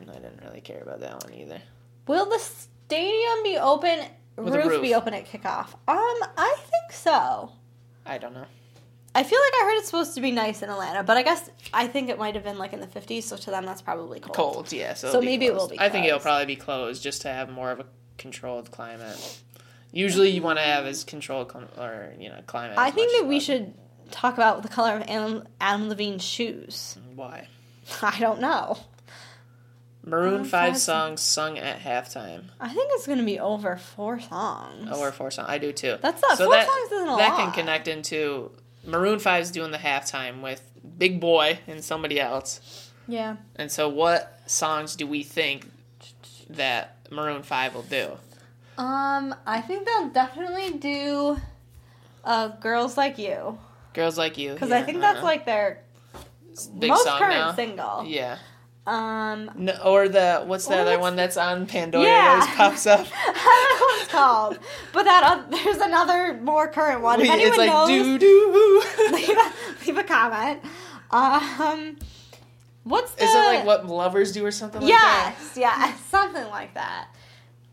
I didn't really care about that one either. Will the stadium be open? Roof, roof. be open at kickoff? Um, I think so. I don't know. I feel like I heard it's supposed to be nice in Atlanta, but I guess I think it might have been like in the 50s, so to them that's probably cold. Cold, yeah. So, So maybe it will closed. be I think it'll probably be closed just to have more of a controlled climate. Usually, you want to have as controlled or you know climate. I think that we should talk about the color of Adam, Adam Levine's shoes. Mm, why? I don't know. Maroon Five songs sung at halftime. I think it's going to be over four songs. Over four songs. I do too. That's not- four songs isn't a that lot. can connect into Maroon 5's doing the halftime with Big Boi and somebody else. yeah. And so, what songs do we think that Maroon Five will do? Um, I think they'll definitely do uh, "Girls Like You" Girls Like You. because I think that's uh-huh. like their big most song current now. single. Yeah. Um, No, or the what's the other one that's on Pandora Yeah. that always pops up? I don't know what it's called, but that uh, there's another more current one. If anyone like knows, doo doo. leave a, leave a comment. Um, what's the? Is it like what lovers do or something like that? Yes, yeah, something like that.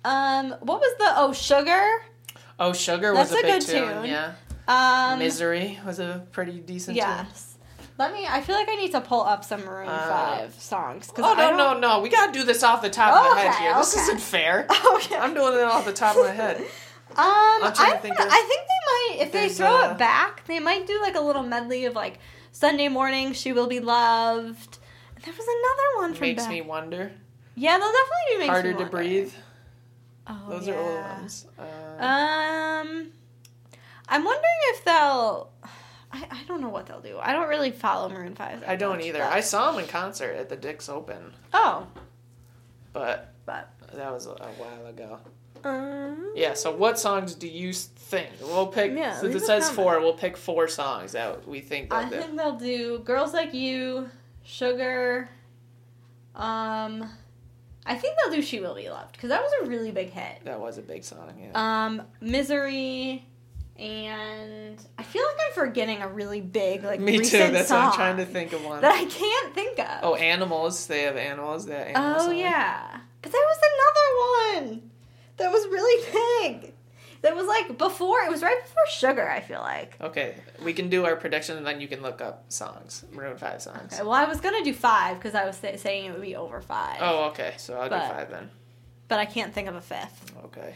Um, what was the oh sugar? Oh, Sugar That's was a, a good tune. tune. Yeah. Um, Misery was a pretty decent tune. Let me. I feel like I need to pull up some Maroon Uh, Five songs. Oh I no no no! We gotta do this off the top of my head here. This okay. isn't fair. Okay. I'm doing it off the top of my head. Um, I, to think I think they might if they throw uh, it back, they might do like a little medley of like Sunday morning, she will be loved. There was another one from Makes back. me wonder. Yeah, they'll definitely do makes Harder to breathe. Oh, Those yeah. are old ones. Uh, Um, I'm wondering if they'll. I, I don't know what they'll do. I don't really follow Maroon Five. I don't much, either. but- I saw them in concert at the Dick's Open, oh, but but that was a, a while ago. um, Yeah. So, what songs do you think? We'll pick. Yeah, since it says comment. four, we'll pick four songs that we think they'll I do. think they'll do "Girls Like You," "Sugar." Um, I think they'll do "She Will Be Loved" because that was a really big hit. That was a big song. Yeah. Um, "Misery," and I feel like I'm forgetting a really big like Me too. That's song what I'm trying to think of one. that I can't think of. Oh, animals. They have animals. That animal Oh song. yeah, but there was another one that was really big. That was like before. It was right before Sugar. I feel like. Okay, we can do our prediction, and then you can look up songs, Maroon Five songs. Okay, well, I was gonna do five because I was say- saying it would be over five. Oh, okay. So I'll But- do five then. but I can't think of a fifth. Okay.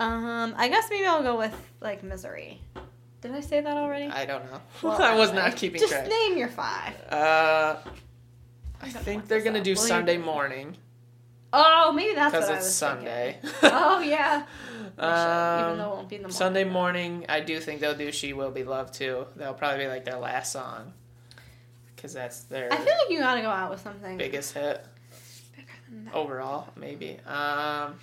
Um, I guess maybe I'll go with like Misery. Did I say that already? I don't know. Well, I was not keeping track. Just track. name your five. Uh, I think they're gonna up. do Will you- Sunday morning Oh, maybe that's what because I it's was Sunday. Oh yeah. I should, even Um, though it won't be in the morning. Sunday morning, I do think they'll do "She Will Be Loved" too. That'll probably be like their last song, because that's their I feel like you gotta go out with something biggest hit bigger than that. overall. Maybe. Um,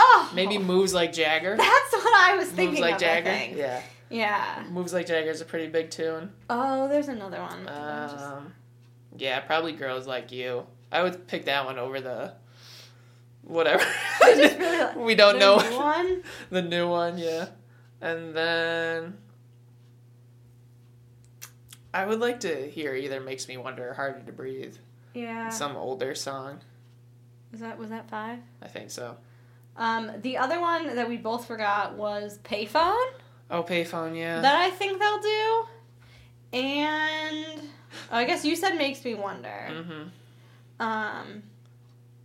Oh, maybe "Moves Like Jagger." That's what I was thinking Moves like of. Jagger. Think. Yeah, Yeah. "Moves Like Jagger" is a pretty big tune. Oh, there's another one. Um, yeah, probably "Girls Like You." I would pick that one over the whatever. Really like- we don't the know new one. the new one, yeah. And then I would like to hear either "Makes Me Wonder" or "Harder to Breathe." Yeah. Some older song. Was that was that five? I think so. Um, the other one that we both forgot was payphone. Oh, payphone, yeah. That I think they'll do. And oh, I guess you said makes me wonder. mm-hmm. Um,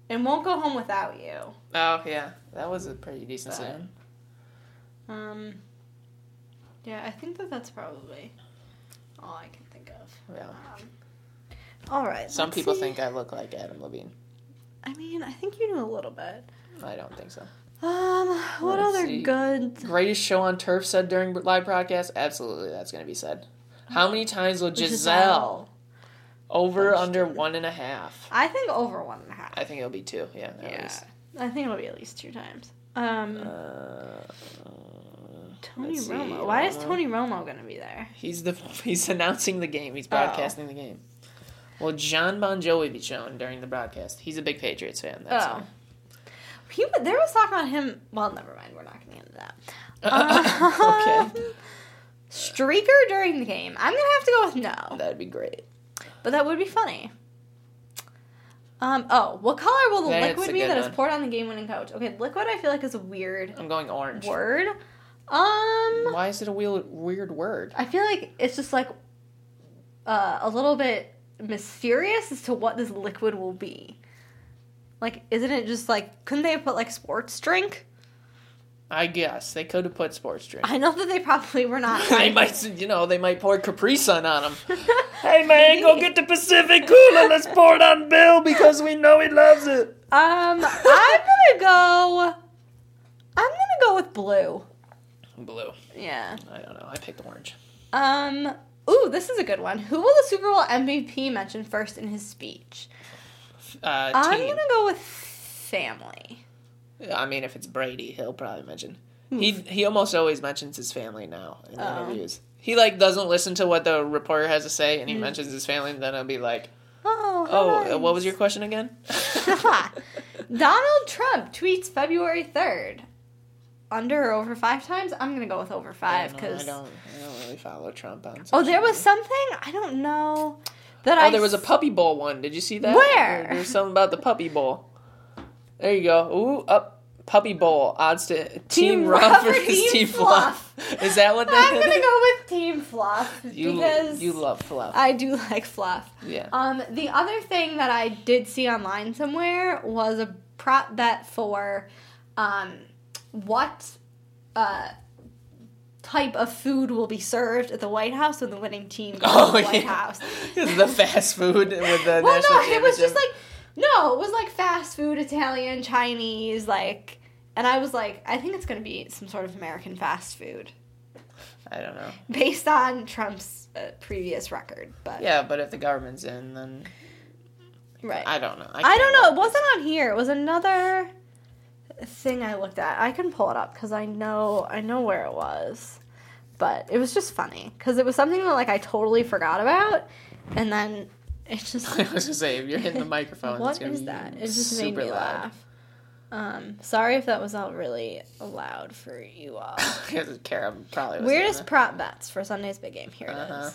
and won't go home without you. Oh, yeah. That was a pretty decent song. Um, yeah, I think that that's probably all I can think of. Yeah. Um, all right. Some people see. think I look like Adam Levine. I mean, I think you do a little bit. I don't think so. Um, what Let's other see. good? Greatest show on turf said during live broadcast? Absolutely, that's going to be said. How many times will Gisele? Gisele. Over, Oh, under one and a half. I think over one and a half. I think it'll be two, yeah. yeah, least. I think it'll be at least two times. Um, Uh, Tony let's see, Romo. Why is Tony Romo gonna be there? He's the he's announcing the game. Oh. He's broadcasting the game. Will John Bon Jovi be shown during the broadcast? He's a big Patriots fan. That's Oh. He there was talk about him. Well, never mind. We're not gonna get into that. Um, okay, Streaker during the game. I'm gonna have to go with no, that'd be great. but that would be funny. Um. Oh, what color will the liquid be that is one. poured on the game-winning coach? Okay, liquid. I feel like is a weird I'm going orange. word. Um. Why is it a weird, weird word? I feel like it's just like uh, a little bit mysterious as to what this liquid will be. Like, isn't it just like, couldn't they have put like sports drink? I guess they could have put sports drink. I know that they probably were not. they might, you know, they might pour Capri Sun on him. hey man, go get the Pacific Cooler. Let's pour it on Bill because we know he loves it. Um, I'm gonna go. I'm gonna go with blue. Blue. Yeah. I don't know. I picked orange. Um. Ooh, this is a good one. Who will the Super Bowl MVP mention first in his speech? Uh, I'm team. gonna go with family. I mean, if it's Brady, he'll probably mention. He he almost always mentions his family now in Oh. interviews. He like doesn't listen to what the reporter has to say, and he Mm. mentions his family, and then I'll be like, Oh. "Oh, uh, nice. what was your question again?" Donald Trump tweets February 3rd. Under or over five times? I'm to go with over five because I because. don't, I don't really follow Trump on. Oh, there was something? I don't know. That Oh, I there was a puppy bowl one. Did you see that? Where? There- There's something about the puppy bowl. There you go. Ooh, up puppy bowl. Odds to Team, Team Rough versus Team Team Fluff. Is that what that I'm to go with Team Fluff You because you love fluff. I do like fluff. yeah. Um, the other thing that I did see online somewhere was a prop bet for um, what uh, type of food will be served at the White House when the winning team goes Oh, to the White yeah. House. the fast food with the well, national no, it was just like no, it was like fast food, Italian, Chinese, like. And I was like, I think it's going to be some sort of American fast food I don't know. based on Trump's uh, previous record. But Yeah, but if the government's in, then right. I don't know. I, can't don't know. It wasn't on here. It was another thing I looked at. I can pull it up because I know I know where it was. But it was just funny because it was something that like I totally forgot about, and then it just. I was gonna say if you're hitting the microphone, what is that? It just made me loud. laugh. Um, sorry if that was all really loud for you all. Because it's Kara probably was Weirdest prop bets for Sunday's big game. Here it is. Uh-huh.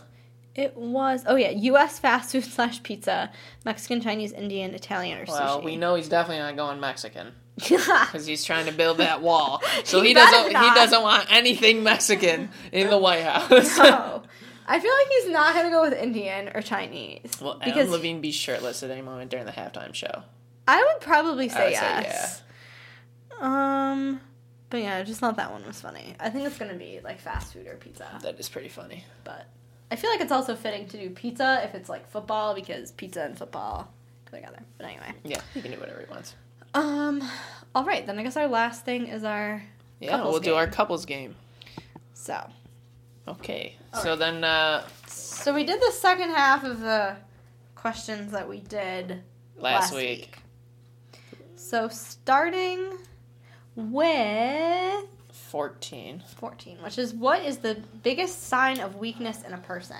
It was oh yeah, U.S. fast food slash pizza, Mexican, Chinese, Indian, Italian, or that. Well, sushi. we know he's definitely not going Mexican. Because he's trying to build that wall. So He he, doesn't. He doesn't want anything Mexican in the White House. No. I feel like he's not gonna go with Indian or Chinese. Will Adam because Levine be shirtless at any moment during the halftime show? I would probably say would say yes. Um, but yeah, just not that one was funny. I think it's gonna be like fast food or pizza. That is pretty funny. But I feel like it's also fitting to do pizza if it's like football because pizza and football go together. But anyway, Yeah, he can do whatever he wants. Um, all right, then I guess our last thing is our Yeah, Couples we'll do our couples game. so. Okay. All so right. then, uh, So we did the second half of the questions that we did last, week, So starting with 14. 14, which is what is the biggest sign of weakness in a person?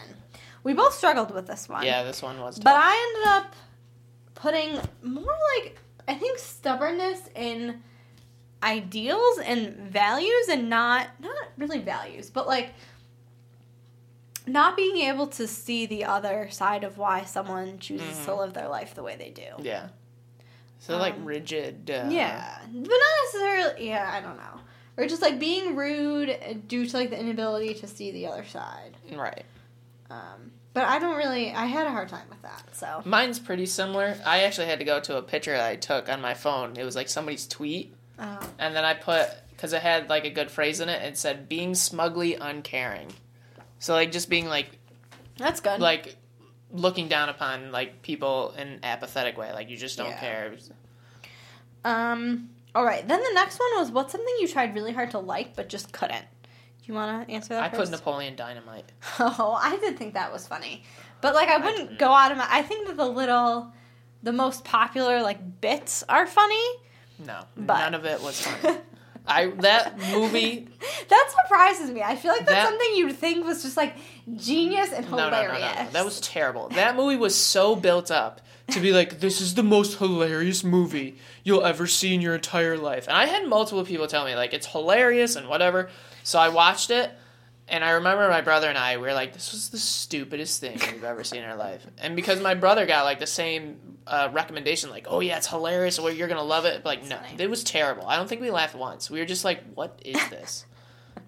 We both struggled with this one. Yeah, this one was tough. But I ended up putting more like I think stubbornness in ideals and values and not not really values, but like not being able to see the other side of why someone chooses to Mhm. live their life the way they do. Yeah. So like Um, rigid. Uh, yeah, but not necessarily. Yeah, I don't know. Or just like being rude due to like the inability to see the other side. Right. Um, but I don't really. I had a hard time with that. So Mine's pretty similar. I actually had to go to a picture I took on my phone. It was like somebody's tweet, oh, and then I put because it had like a good phrase in it. It said being smugly uncaring. So like just being like that's good. like looking down upon like people in an apathetic way. Like you just don't Yeah. care. Um. All right. Then the next one was what's something you tried really hard to like but just couldn't. You want to answer that I put? Napoleon Dynamite. Oh, I did think that was funny, but like I I wouldn't didn't. go out of my. I think that the little, the most popular like bits are funny. No, But- none of it was funny. I that movie. that surprises me. I feel like that's That- something you'd think was just like genius and No, no, no, hilarious. no, no. That was terrible. That movie was so built up to be like, this is the most hilarious movie you'll ever see in your entire life. And I had multiple people tell me, like, it's hilarious and whatever. So I watched it, and I remember my brother and I, we were like, this was the stupidest thing we've ever seen in our life. And because my brother got, like, the same uh, recommendation, like, oh, yeah, it's hilarious, or you're going to love it. But, like, no, it was terrible. I don't think we laughed once. We were just like, what is this?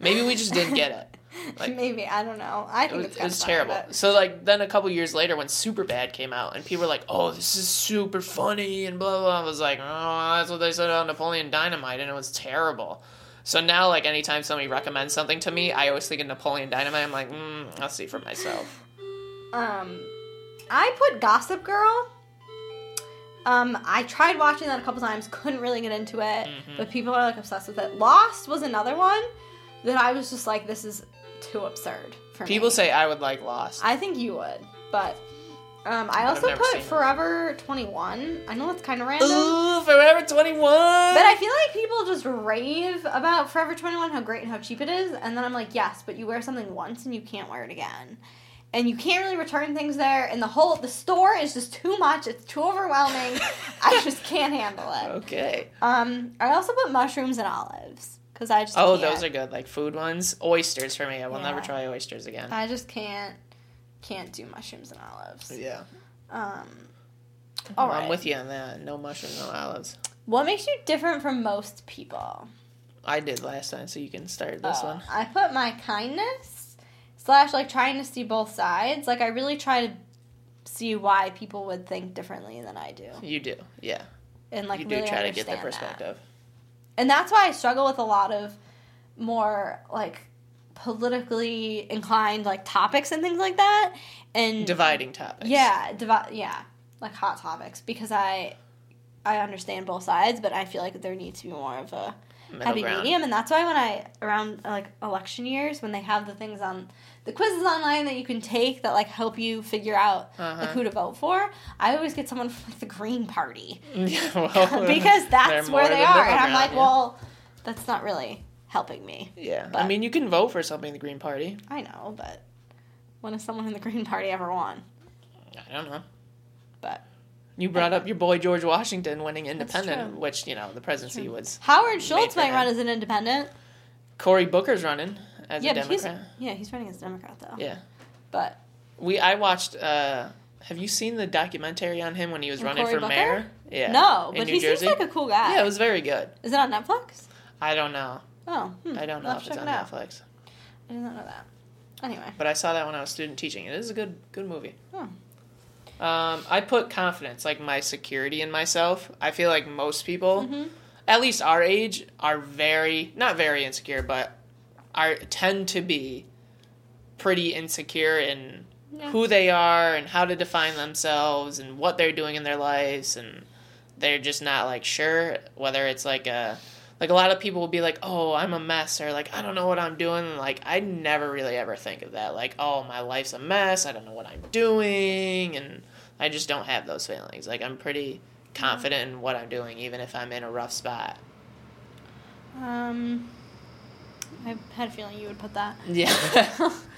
Maybe we just didn't get it. Like- Maybe I don't know. I It think was, it's it was terrible. So like then a couple years later when Superbad came out and people were like, "Oh, this is super funny" and blah blah. blah. I was like, "Oh, that's what they said about Napoleon Dynamite," and it was terrible. So now, like anytime somebody recommends something to me, I always think of Napoleon Dynamite. I'm like, mm, I'll see for myself. Um, I put Gossip Girl. Um, I tried watching that a couple times, couldn't really get into it, Mhm. but people are like obsessed with it. Lost was another one that I was just like, this is too absurd for me. People say I would like Lost. I think you would, but um, I also put. Forever Twenty One. I know that's kind of random. Ooh, Forever Twenty One. But I feel like people just rave about Forever 21, how great and how cheap it is. And then I'm like, yes, but you wear something once and you can't wear it again. And you can't really return things there. And the whole, the store is just too much. It's too overwhelming. I just can't handle it. okay. Um, I also put mushrooms and olives. Because I just Oh, can't. those are good. Like food ones. Oysters for me. I will never try oysters again. I just can't, can't do mushrooms and olives. yeah. Um, all I'm right. with you on that. No mushrooms, no olives. What makes you different from most people? I did last time, so you can start this Uh, one. I put my kindness slash like trying to see both sides. Like I really try to see why people would think differently than I do, You do, yeah. and like you do really try to get the understand that. perspective. And that's why I struggle with a lot of more like politically inclined like topics and things like that. And Dividing topics. yeah, divi- yeah, like hot topics because I I understand both sides, but I feel like there needs to be more of a Middle happy ground. medium and that's why when i around like election years when they have the things on the quizzes online that you can take that like help you figure out like Uh-huh. who to vote for i always get someone from like, the green party Yeah, well, because that's where they are and i'm like yeah. well that's not really helping me Yeah, I mean, you can vote for something in the Green Party. i know but when has someone in the green party ever won I don't know. but You brought up your boy George Washington winning independent, which you know the presidency was. howard schultz might run as an independent Cory Booker's running as yeah a but he's Democrat. yeah he's running as a democrat though Yeah, but we. I watched. uh Have you seen the documentary on him when he was running Cory for Booker? mayor? Yeah. no but New he Jersey. seems like a cool guy yeah, it was very good. is it on netflix I don't know. Oh, hmm. I don't know I'll if it's on it. Netflix, I did not know that. Anyway, but I saw that when I was student teaching. It is a good good movie. Oh. Um, I put confidence, like my security in myself. I feel like most people, Mhm. at least our age, are very not very insecure, but are tend to be pretty insecure in Yeah. who they are and how to define themselves and what they're doing in their lives and they're just not like sure whether it's like a like a lot of people will be like oh i'm a mess or like i don't know what i'm doing and like i never really ever think of that like oh my life's a mess i don't know what i'm doing and i just don't have those feelings like i'm pretty confident in what i'm doing even if i'm in a rough spot um, I had a feeling you would put that. yeah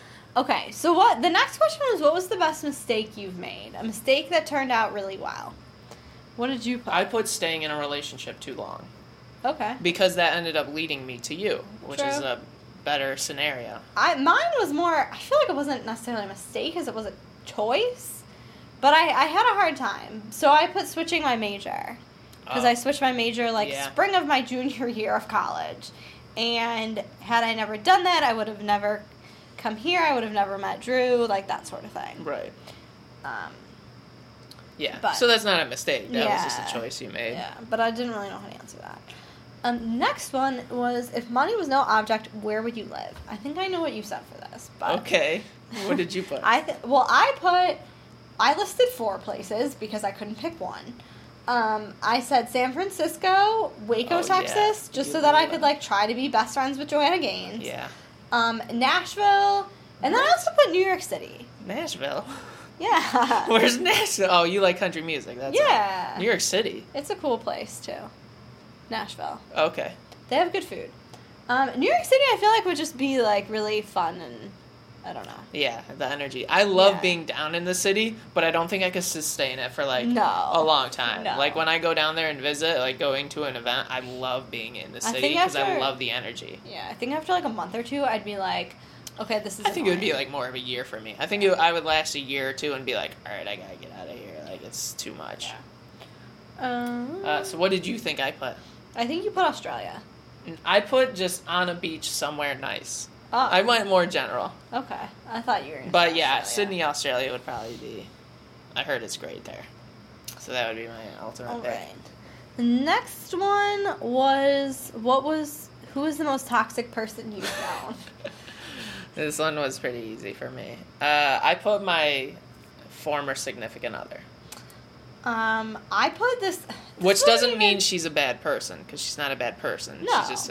okay, so what? The next question was, what was the best mistake you've made? A mistake that turned out really well. What did you put? I put staying in a relationship too long okay. because that ended up leading me to you, which is a better scenario. I mine was more. I feel like it wasn't necessarily a mistake, because it was a choice. But I, I had a hard time, so I put switching my major because Oh. I switched my major like Yeah. spring of my junior year of college, and had I never done that, I would have never come here. I would have never met Drew, like that sort of thing. Right. Um, Yeah. But- so that's not a mistake. That was just a choice you made. yeah, but I didn't really know how to answer that. Um, next one was if money was no object, where would you live? I think I know what you said for this, but Okay. What did you put? I th- well, I put I listed four places because I couldn't pick one. Um, I said San Francisco, Waco, Oh, yeah. Texas, just You so that I could like try to be best friends with Joanna Gaines. yeah. Um, Nashville, and then I also put New York City. Nashville. Yeah. Where's Nashville? Oh, you like country music. That's it. yeah. New York City. It's a cool place too. Nashville. Okay. They have good food. Um, New York City, I feel like would just be like really fun and I don't know. Yeah, the energy. I love Yeah. being down in the city, but I don't think I could sustain it for like No. a long time. No. Like when I go down there and visit, like going to an event, I love being in the city because I after- love the energy. Yeah, I think after like a month or two, I'd be like, okay, this is. I think it would be like more of a year for me. I think it, I would last a year or two and be like, all right, I gotta get out of here. Like it's too much. Um, Uh, so what did you think I put? I think you put Australia. I put just on a beach somewhere nice. Oh, I went more general, okay. I thought you were. But yeah, Australia. Sydney, Australia would probably be. I heard it's great there, so that would be my ultimate All pick. right. The next one was what was who was the most toxic person you found? This one was pretty easy for me. Uh, I put my former significant other, um, I put this. this which doesn't even- mean she's a bad person because she's not a bad person. No. She's just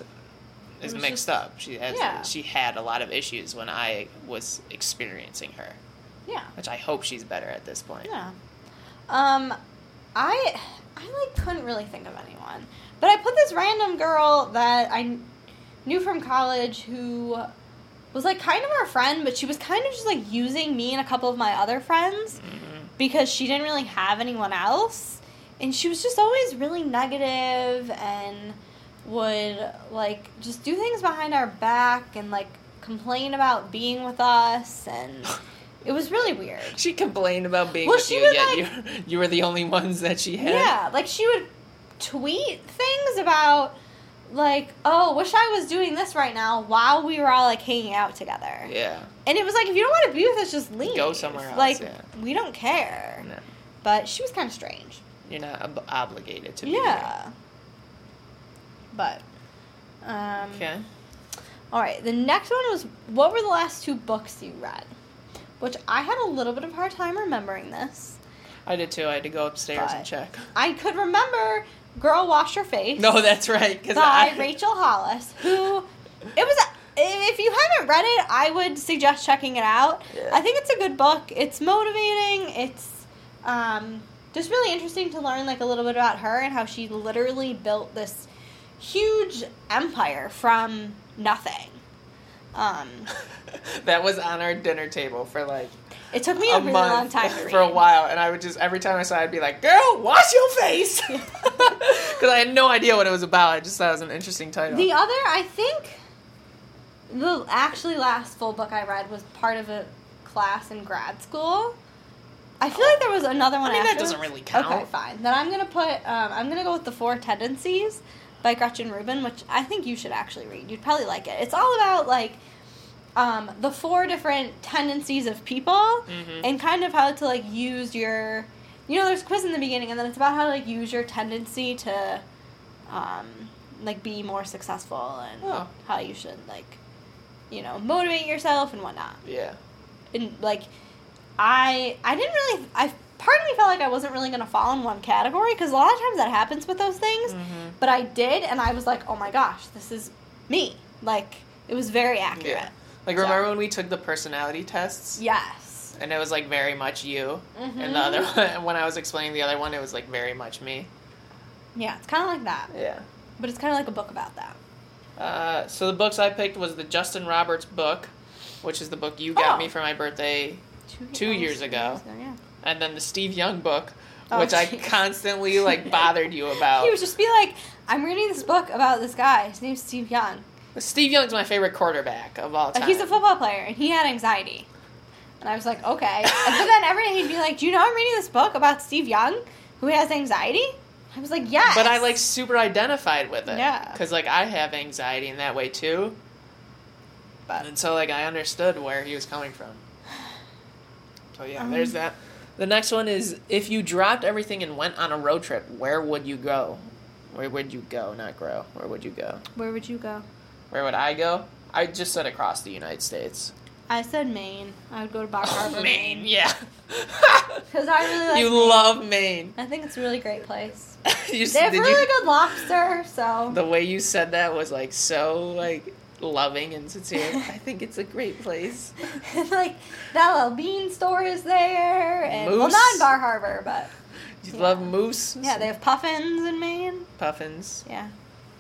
is mixed just- up. She has yeah. she had a lot of issues when I was experiencing her, Yeah. which I hope she's better at this point. Yeah. Um, I I like couldn't really think of anyone, but I put this random girl that I knew from college who was like kind of our friend, but she was kind of just like using me and a couple of my other friends Mhm. Because she didn't really have anyone else, and she was just always really negative and would like just do things behind our back and like complain about being with us and it was really weird. She complained about being Well, with she you, would, yet like- you you were the only ones that she had. Yeah, like she would tweet things about like, "Oh, wish I was doing this right now" while we were all like hanging out together. Yeah. And it was like, if you don't want to be with us, just leave. Go somewhere else, Like, yeah. we don't care. No, But she was kind of strange. you're not ob- obligated to. Be Yeah. But, um. Okay. all right. The next one was, what were the last two books you read? Which I had a little bit of a hard time remembering this. I did too. I had to go upstairs and check. I could remember "Girl Wash Your Face." No, that's right. By I, Rachel Hollis, who it was. If you haven't read it, I would suggest checking it out. Yeah. I think it's a good book. It's motivating. It's um, just really interesting to learn like a little bit about her and how she literally built this huge empire from nothing. Um, that was on our dinner table for like it took me a, a, really long time to read. for a while, and I would just every time I saw it, I'd be like, "Girl, wash your face," because I had no idea what it was about. I just thought it was an interesting title. The other, I think, the actually last full book I read was part of a class in grad school. I feel like there was another one. I mean, that doesn't really count. Okay, fine. Then I'm gonna put. Um, I'm gonna go with the Four Tendencies by Gretchen Rubin, which I think you should actually read. You'd probably like it. It's all about like um, the four different tendencies of people Mhm. and kind of how to like use your. You know, there's a quiz in the beginning, and then it's about how to like use your tendency to, um, like be more successful and Oh. how you should like, you know, motivate yourself and whatnot yeah. and like I I didn't really I part of me felt like I wasn't really gonna fall in one category because a lot of times that happens with those things. Mhm. But I did, and I was like, oh my gosh, this is me. Like it was very accurate. Yeah. Like So- remember when we took the personality tests? Yes. And it was like very much you, Mhm. and the other one, when I was explaining the other one, it was like very much me. Yeah, it's kind of like that, Yeah. but it's kind of like a book about that. Uh, so the books I picked was the Justin Roberts book, which is the book you got Oh. me for my birthday, Two, Two years ago. yeah. and then the Steve Young book, Oh, which I constantly like bothered you about. He would just be like, "I'm reading this book about this guy. His name's Steve Young. Steve Young's my favorite quarterback of all time. He's a football player, and he had anxiety." And I was like, "Okay." And but then every day he'd be like, "Do you know I'm reading this book about Steve Young, who has anxiety?" I was like, "Yes." But I like super identified with it. Yeah. Because like I have anxiety in that way too. But And so like I understood where he was coming from. So yeah, Um, there's that. The next one is if you dropped everything and went on a road trip, where would you go? Where would you go? Not grow. Where would you go? where would you go? Where would I go? I just said across the United States. I said Maine. I would go to Bar Harbor, Maine, yeah. Because I really like you Maine. love Maine. I think it's a really great place. you, They have really you, good lobster, so the way you said that was like so like loving and sincere. I think it's a great place. like that little bean store is there, and well, not in Bar Harbor, but You Yeah. love moose? yeah, they have puffins in Maine. puffins. Yeah,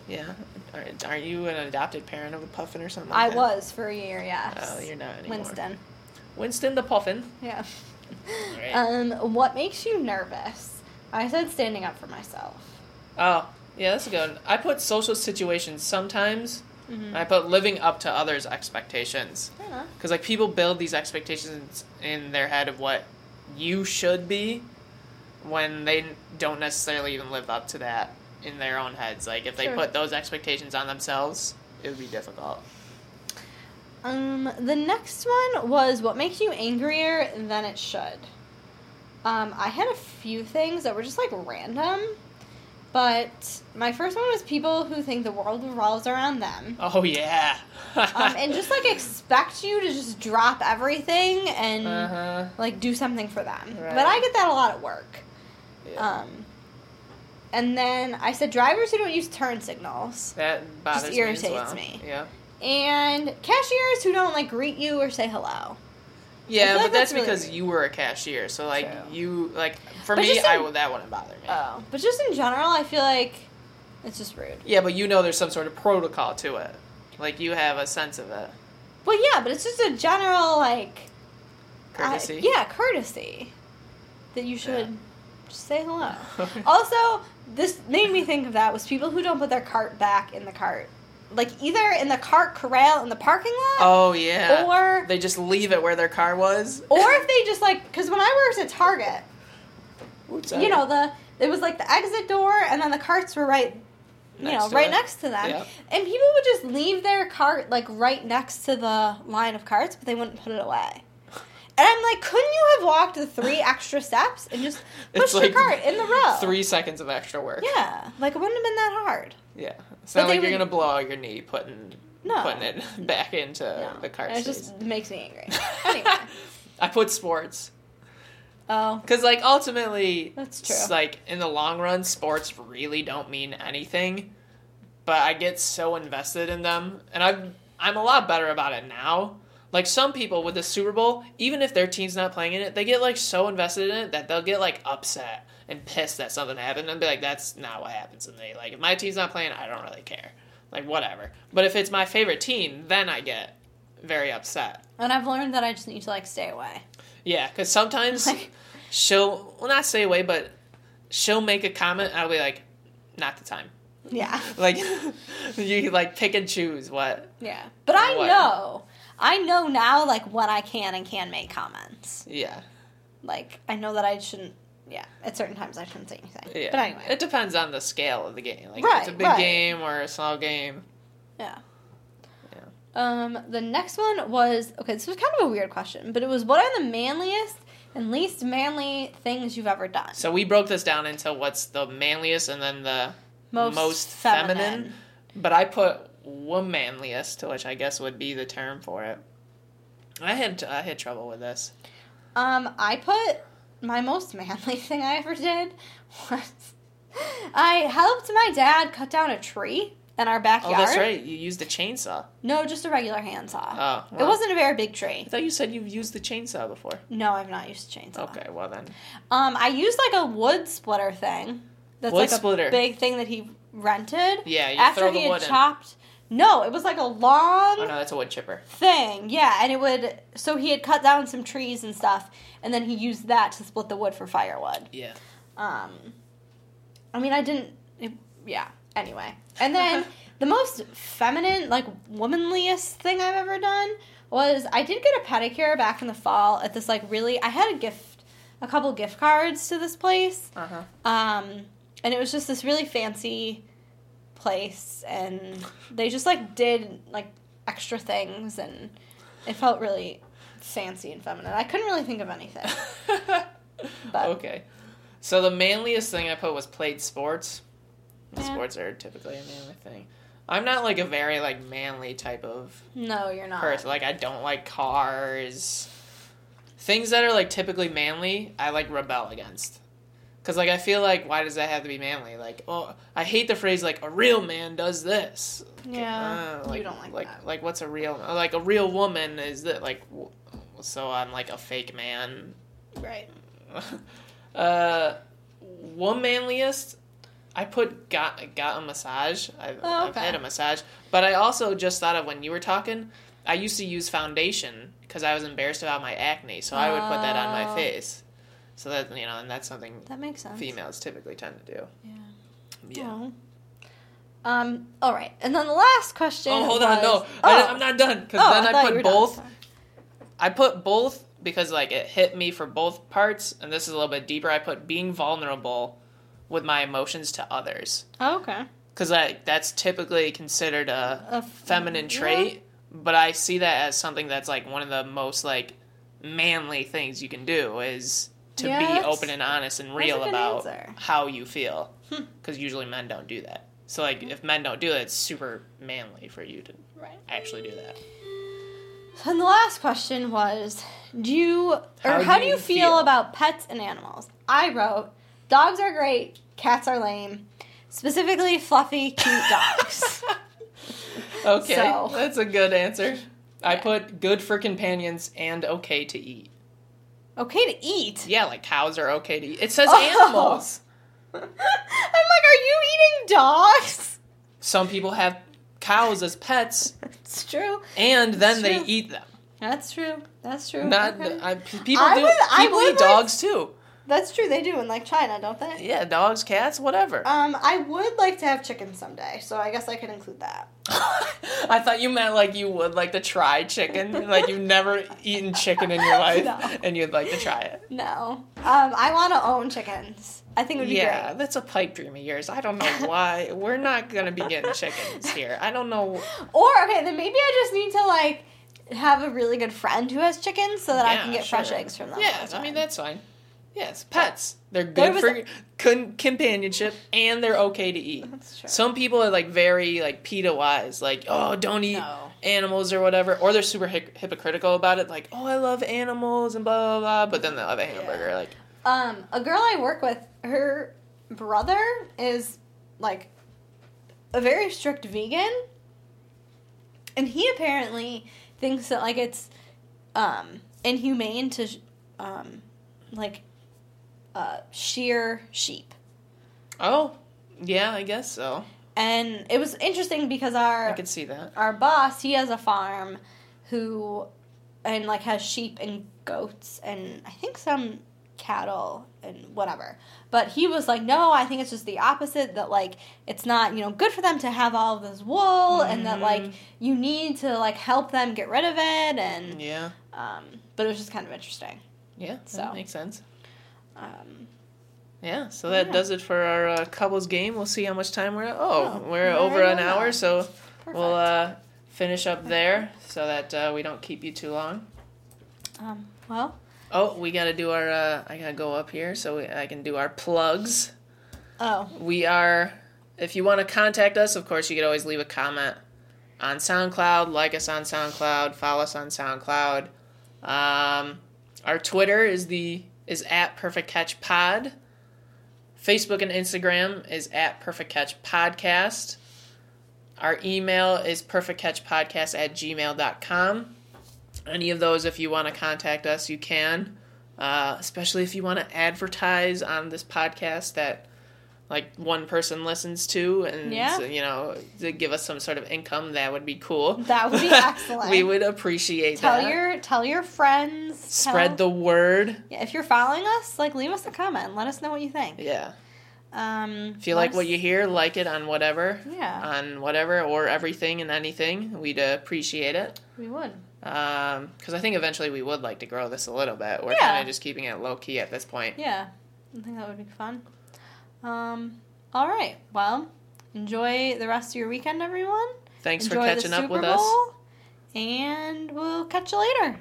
Yeah. Aren't, aren't you an adopted parent of a puffin or something? I that? was for a year. Yes. Oh, you're not anymore. Winston. Winston the puffin. Yeah. Right. Um, what makes you nervous? I said standing up for myself. Oh, yeah, that's a good one. I put social situations sometimes. Mm-hmm. I put living up to others' expectations. Because, like, people build these expectations in their head of what you should be when they don't necessarily even live up to that in their own heads. Like, if they Sure. put those expectations on themselves, it would be difficult. Um, the next one was what makes you angrier than it should. Um, I had a few things that were just like random, but my first one was people who think the world revolves around them. Oh, yeah. Um, and just like expect you to just drop everything and uh-huh. like do something for them. Right. But I get that a lot at work. Yeah. Um, and then I said drivers who don't use turn signals. that bothers me as irritates well. me. Yeah. And cashiers who don't like greet you or say hello. Yeah, feel but like that's, that's really because weird. you were a cashier. So like True. you like for But me, just I would that wouldn't bother me. Oh. But just in general, I feel like it's just rude. yeah, but you know there's some sort of protocol to it. Like you have a sense of it. Well, yeah, but it's just a general, like. I- Courtesy. yeah, courtesy. That you should Yeah. just say hello. also, this made me think of that was people who don't put their cart back in the cart. Like either in the cart corral in the parking lot, oh yeah. or they just leave it where their car was. or if they just like because when I worked at Target, Oops, you know the it was like the exit door and then the carts were right you Next know right it. next to them Yep. and people would just leave their cart like right next to the line of carts but they wouldn't put it away and i'm like couldn't you have walked the three extra steps and just pushed like your cart in the row Three seconds of extra work. yeah like it wouldn't have been that hard Yeah. It's But not like you're would- gonna blow out your knee putting No. putting it back into no the cart. It just makes me angry anyway I put sports. oh Because, like, ultimately, That's true. like, in the long run, sports really don't mean anything. But I get so invested in them, and I'm I'm a lot better about it now. Like some people with the Super Bowl, even if their team's not playing in it, they get like so invested in it that they'll get like upset and pissed that something happened and be like, "That's not what happens to me." Like if my team's not playing, I don't really care. Like whatever. But if it's my favorite team, then I get very upset. and i've learned that i just need to like stay away Yeah, because sometimes Like- she'll well not stay away, but she'll make a comment. I'll be like, not the time. yeah Like you like pick and choose what. yeah but i What? know i know now like when i can and can make comments Yeah, like I know that I shouldn't. Yeah, at certain times I shouldn't say anything. yeah. But anyway, it depends on the scale of the game. Like if Right, it's a big right. game or a small game. yeah. Yeah. Um, the next one was okay. This was kind of a weird question, but it was what are the manliest and least manly things you've ever done? So we broke this down into what's the manliest and then the most, feminine. But I put womanliest, which I guess would be the term for it. I had I had trouble with this. Um, I put my most manly thing I ever did was I helped my dad cut down a tree in our backyard. Oh, that's right. You used a chainsaw. No, just a regular handsaw. Oh, It wasn't a very big tree. I thought you said you've used the chainsaw before. No, I've not used a chainsaw. Okay, well then. Um, I used like a wood splitter thing. That's Wood like a splitter. big thing that he rented. Yeah, you after throw the he had in. chopped. No, it was like a long Oh no, that's a wood chipper. thing. Yeah, and it would. So he had cut down some trees and stuff, and then he used that to split the wood for firewood. Yeah. Um, I mean, I didn't. It, yeah. Anyway, and then the most feminine, like womanliest thing I've ever done was I did get a pedicure back in the fall at this like really. I had a gift, a couple gift cards to this place. Uh huh. Um, and it was just this really fancy place, and they just like did like extra things, and it felt really fancy and feminine. I couldn't really think of anything. But okay. So the manliest thing I put was played sports. Yeah. Sports are typically a manly thing. I'm not like a very like manly type of no, you're not. person. Like I don't like cars. Things that are like typically manly, I like rebel against. Cause like I feel like why does that have to be manly? Like oh, I hate the phrase like a real man does this. Yeah, Uh, like, you don't like like that. like what's a real like a real woman is that like w- so I'm like a fake man Right. uh, one manliest, I put got got a massage. I've, Oh, I've had a massage, but I also just thought of when you were talking. I used to use foundation because I was embarrassed about my acne, so I would put that on my Oh. face. So that you know, and that's something That makes sense. females typically tend to do. Yeah. Yeah. Oh. Um. All right, and then the last question. Oh, hold on, no, was- I, Oh. I'm not done because Oh, then I, were put both. Sorry. I put both because like it hit me for both parts, and this is a little bit deeper. I put being vulnerable with my emotions to others. Oh, okay. because like that's typically considered a A f- feminine yeah. trait but i see that as something that's like one of the most like manly things you can do is to Yeah, be open and honest and real about answer. how you feel Hmm. because usually men don't do that so like if men don't do it it's super manly for you to Right. actually do that And the last question was, do you or How how, do you feel, feel? about pets and animals? I wrote, dogs are great, cats are lame. Specifically, fluffy, cute dogs. okay So- that's a good answer i Yeah. put good for companions and okay to eat okay to eat. yeah like cows are okay to eat it says Oh. animals I'm like, are you eating dogs? some people have cows as pets It's true. and then they true. eat them. That's true. That's true. Not Okay. I, people I do. would- I people would eat like- dogs too. That's true. They do in like China, don't they? Yeah, dogs, cats, whatever. Um, I would like to have chicken someday, so I guess I could include that. I thought you meant like you would like to try chicken, like you've never eaten chicken in your life, No. and you'd like to try it. No. Um, I want to own chickens. I think it would be Yeah, great. that's a pipe dream of yours. I don't know why. We're not gonna be getting chickens here. I don't know. Or okay, then maybe I just need to like have a really good friend who has chickens so that I can get fresh eggs from them. Yeah, I mean that's fine. Yes, pets. They're good for con- companionship, and they're okay to eat. That's true. Some people are like very like PETA wise, like oh don't eat No. animals or whatever, or they're super hi- hypocritical about it, like oh I love animals and blah blah blah, but then they'll have a hamburger. Like Um, a girl I work with, her brother is like a very strict vegan, and he apparently thinks that like it's um inhumane to um like uh shear sheep. oh yeah, I guess so. And it was interesting because our I could see that. our boss, he has a farm who and like has sheep and goats and I think some cattle and whatever. But he was like, "No, I think it's just the opposite that like it's not, you know, good for them to have all of this wool and that like Mhm. you need to like help them get rid of it and Yeah, um but it was just kind of interesting. yeah, So. that makes sense. Um Yeah, so that Yeah. does it for our uh, couples game. We'll see how much time we're at. Oh, Oh, we're over an hour, done. so perfect. we'll uh, finish up there so that uh, we don't keep you too long. um well, Oh, we got to do our. Uh, I gotta go up here so we, I can do our plugs. oh, We are. If you want to contact us, of course, you could always leave a comment on SoundCloud. Like us on SoundCloud. Follow us on SoundCloud. Um, our Twitter is the is at Perfect Catch Pod. Facebook and Instagram is at Perfect Catch Podcast. Our email is perfectcatchpodcast at gmail.com. Any of those, if you want to contact us, you can. Uh, especially if you want to advertise on this podcast that like one person listens to and Yeah. you know to give us some sort of income that would be cool That would be excellent. we would appreciate tell that your tell your friends. spread tell- the word Yeah, if you're following us, like leave us a comment. Let us know what you think. yeah Um, if you like what you hear like it on whatever yeah, on whatever or everything and anything we'd appreciate it we would. because i think eventually we would like to grow this a little bit we're Yeah. kind of just keeping it low key at this point Yeah, I think that would be fun. Um, all right. Well, enjoy the rest of your weekend, everyone. thanks enjoy for catching up with us and we'll catch you later.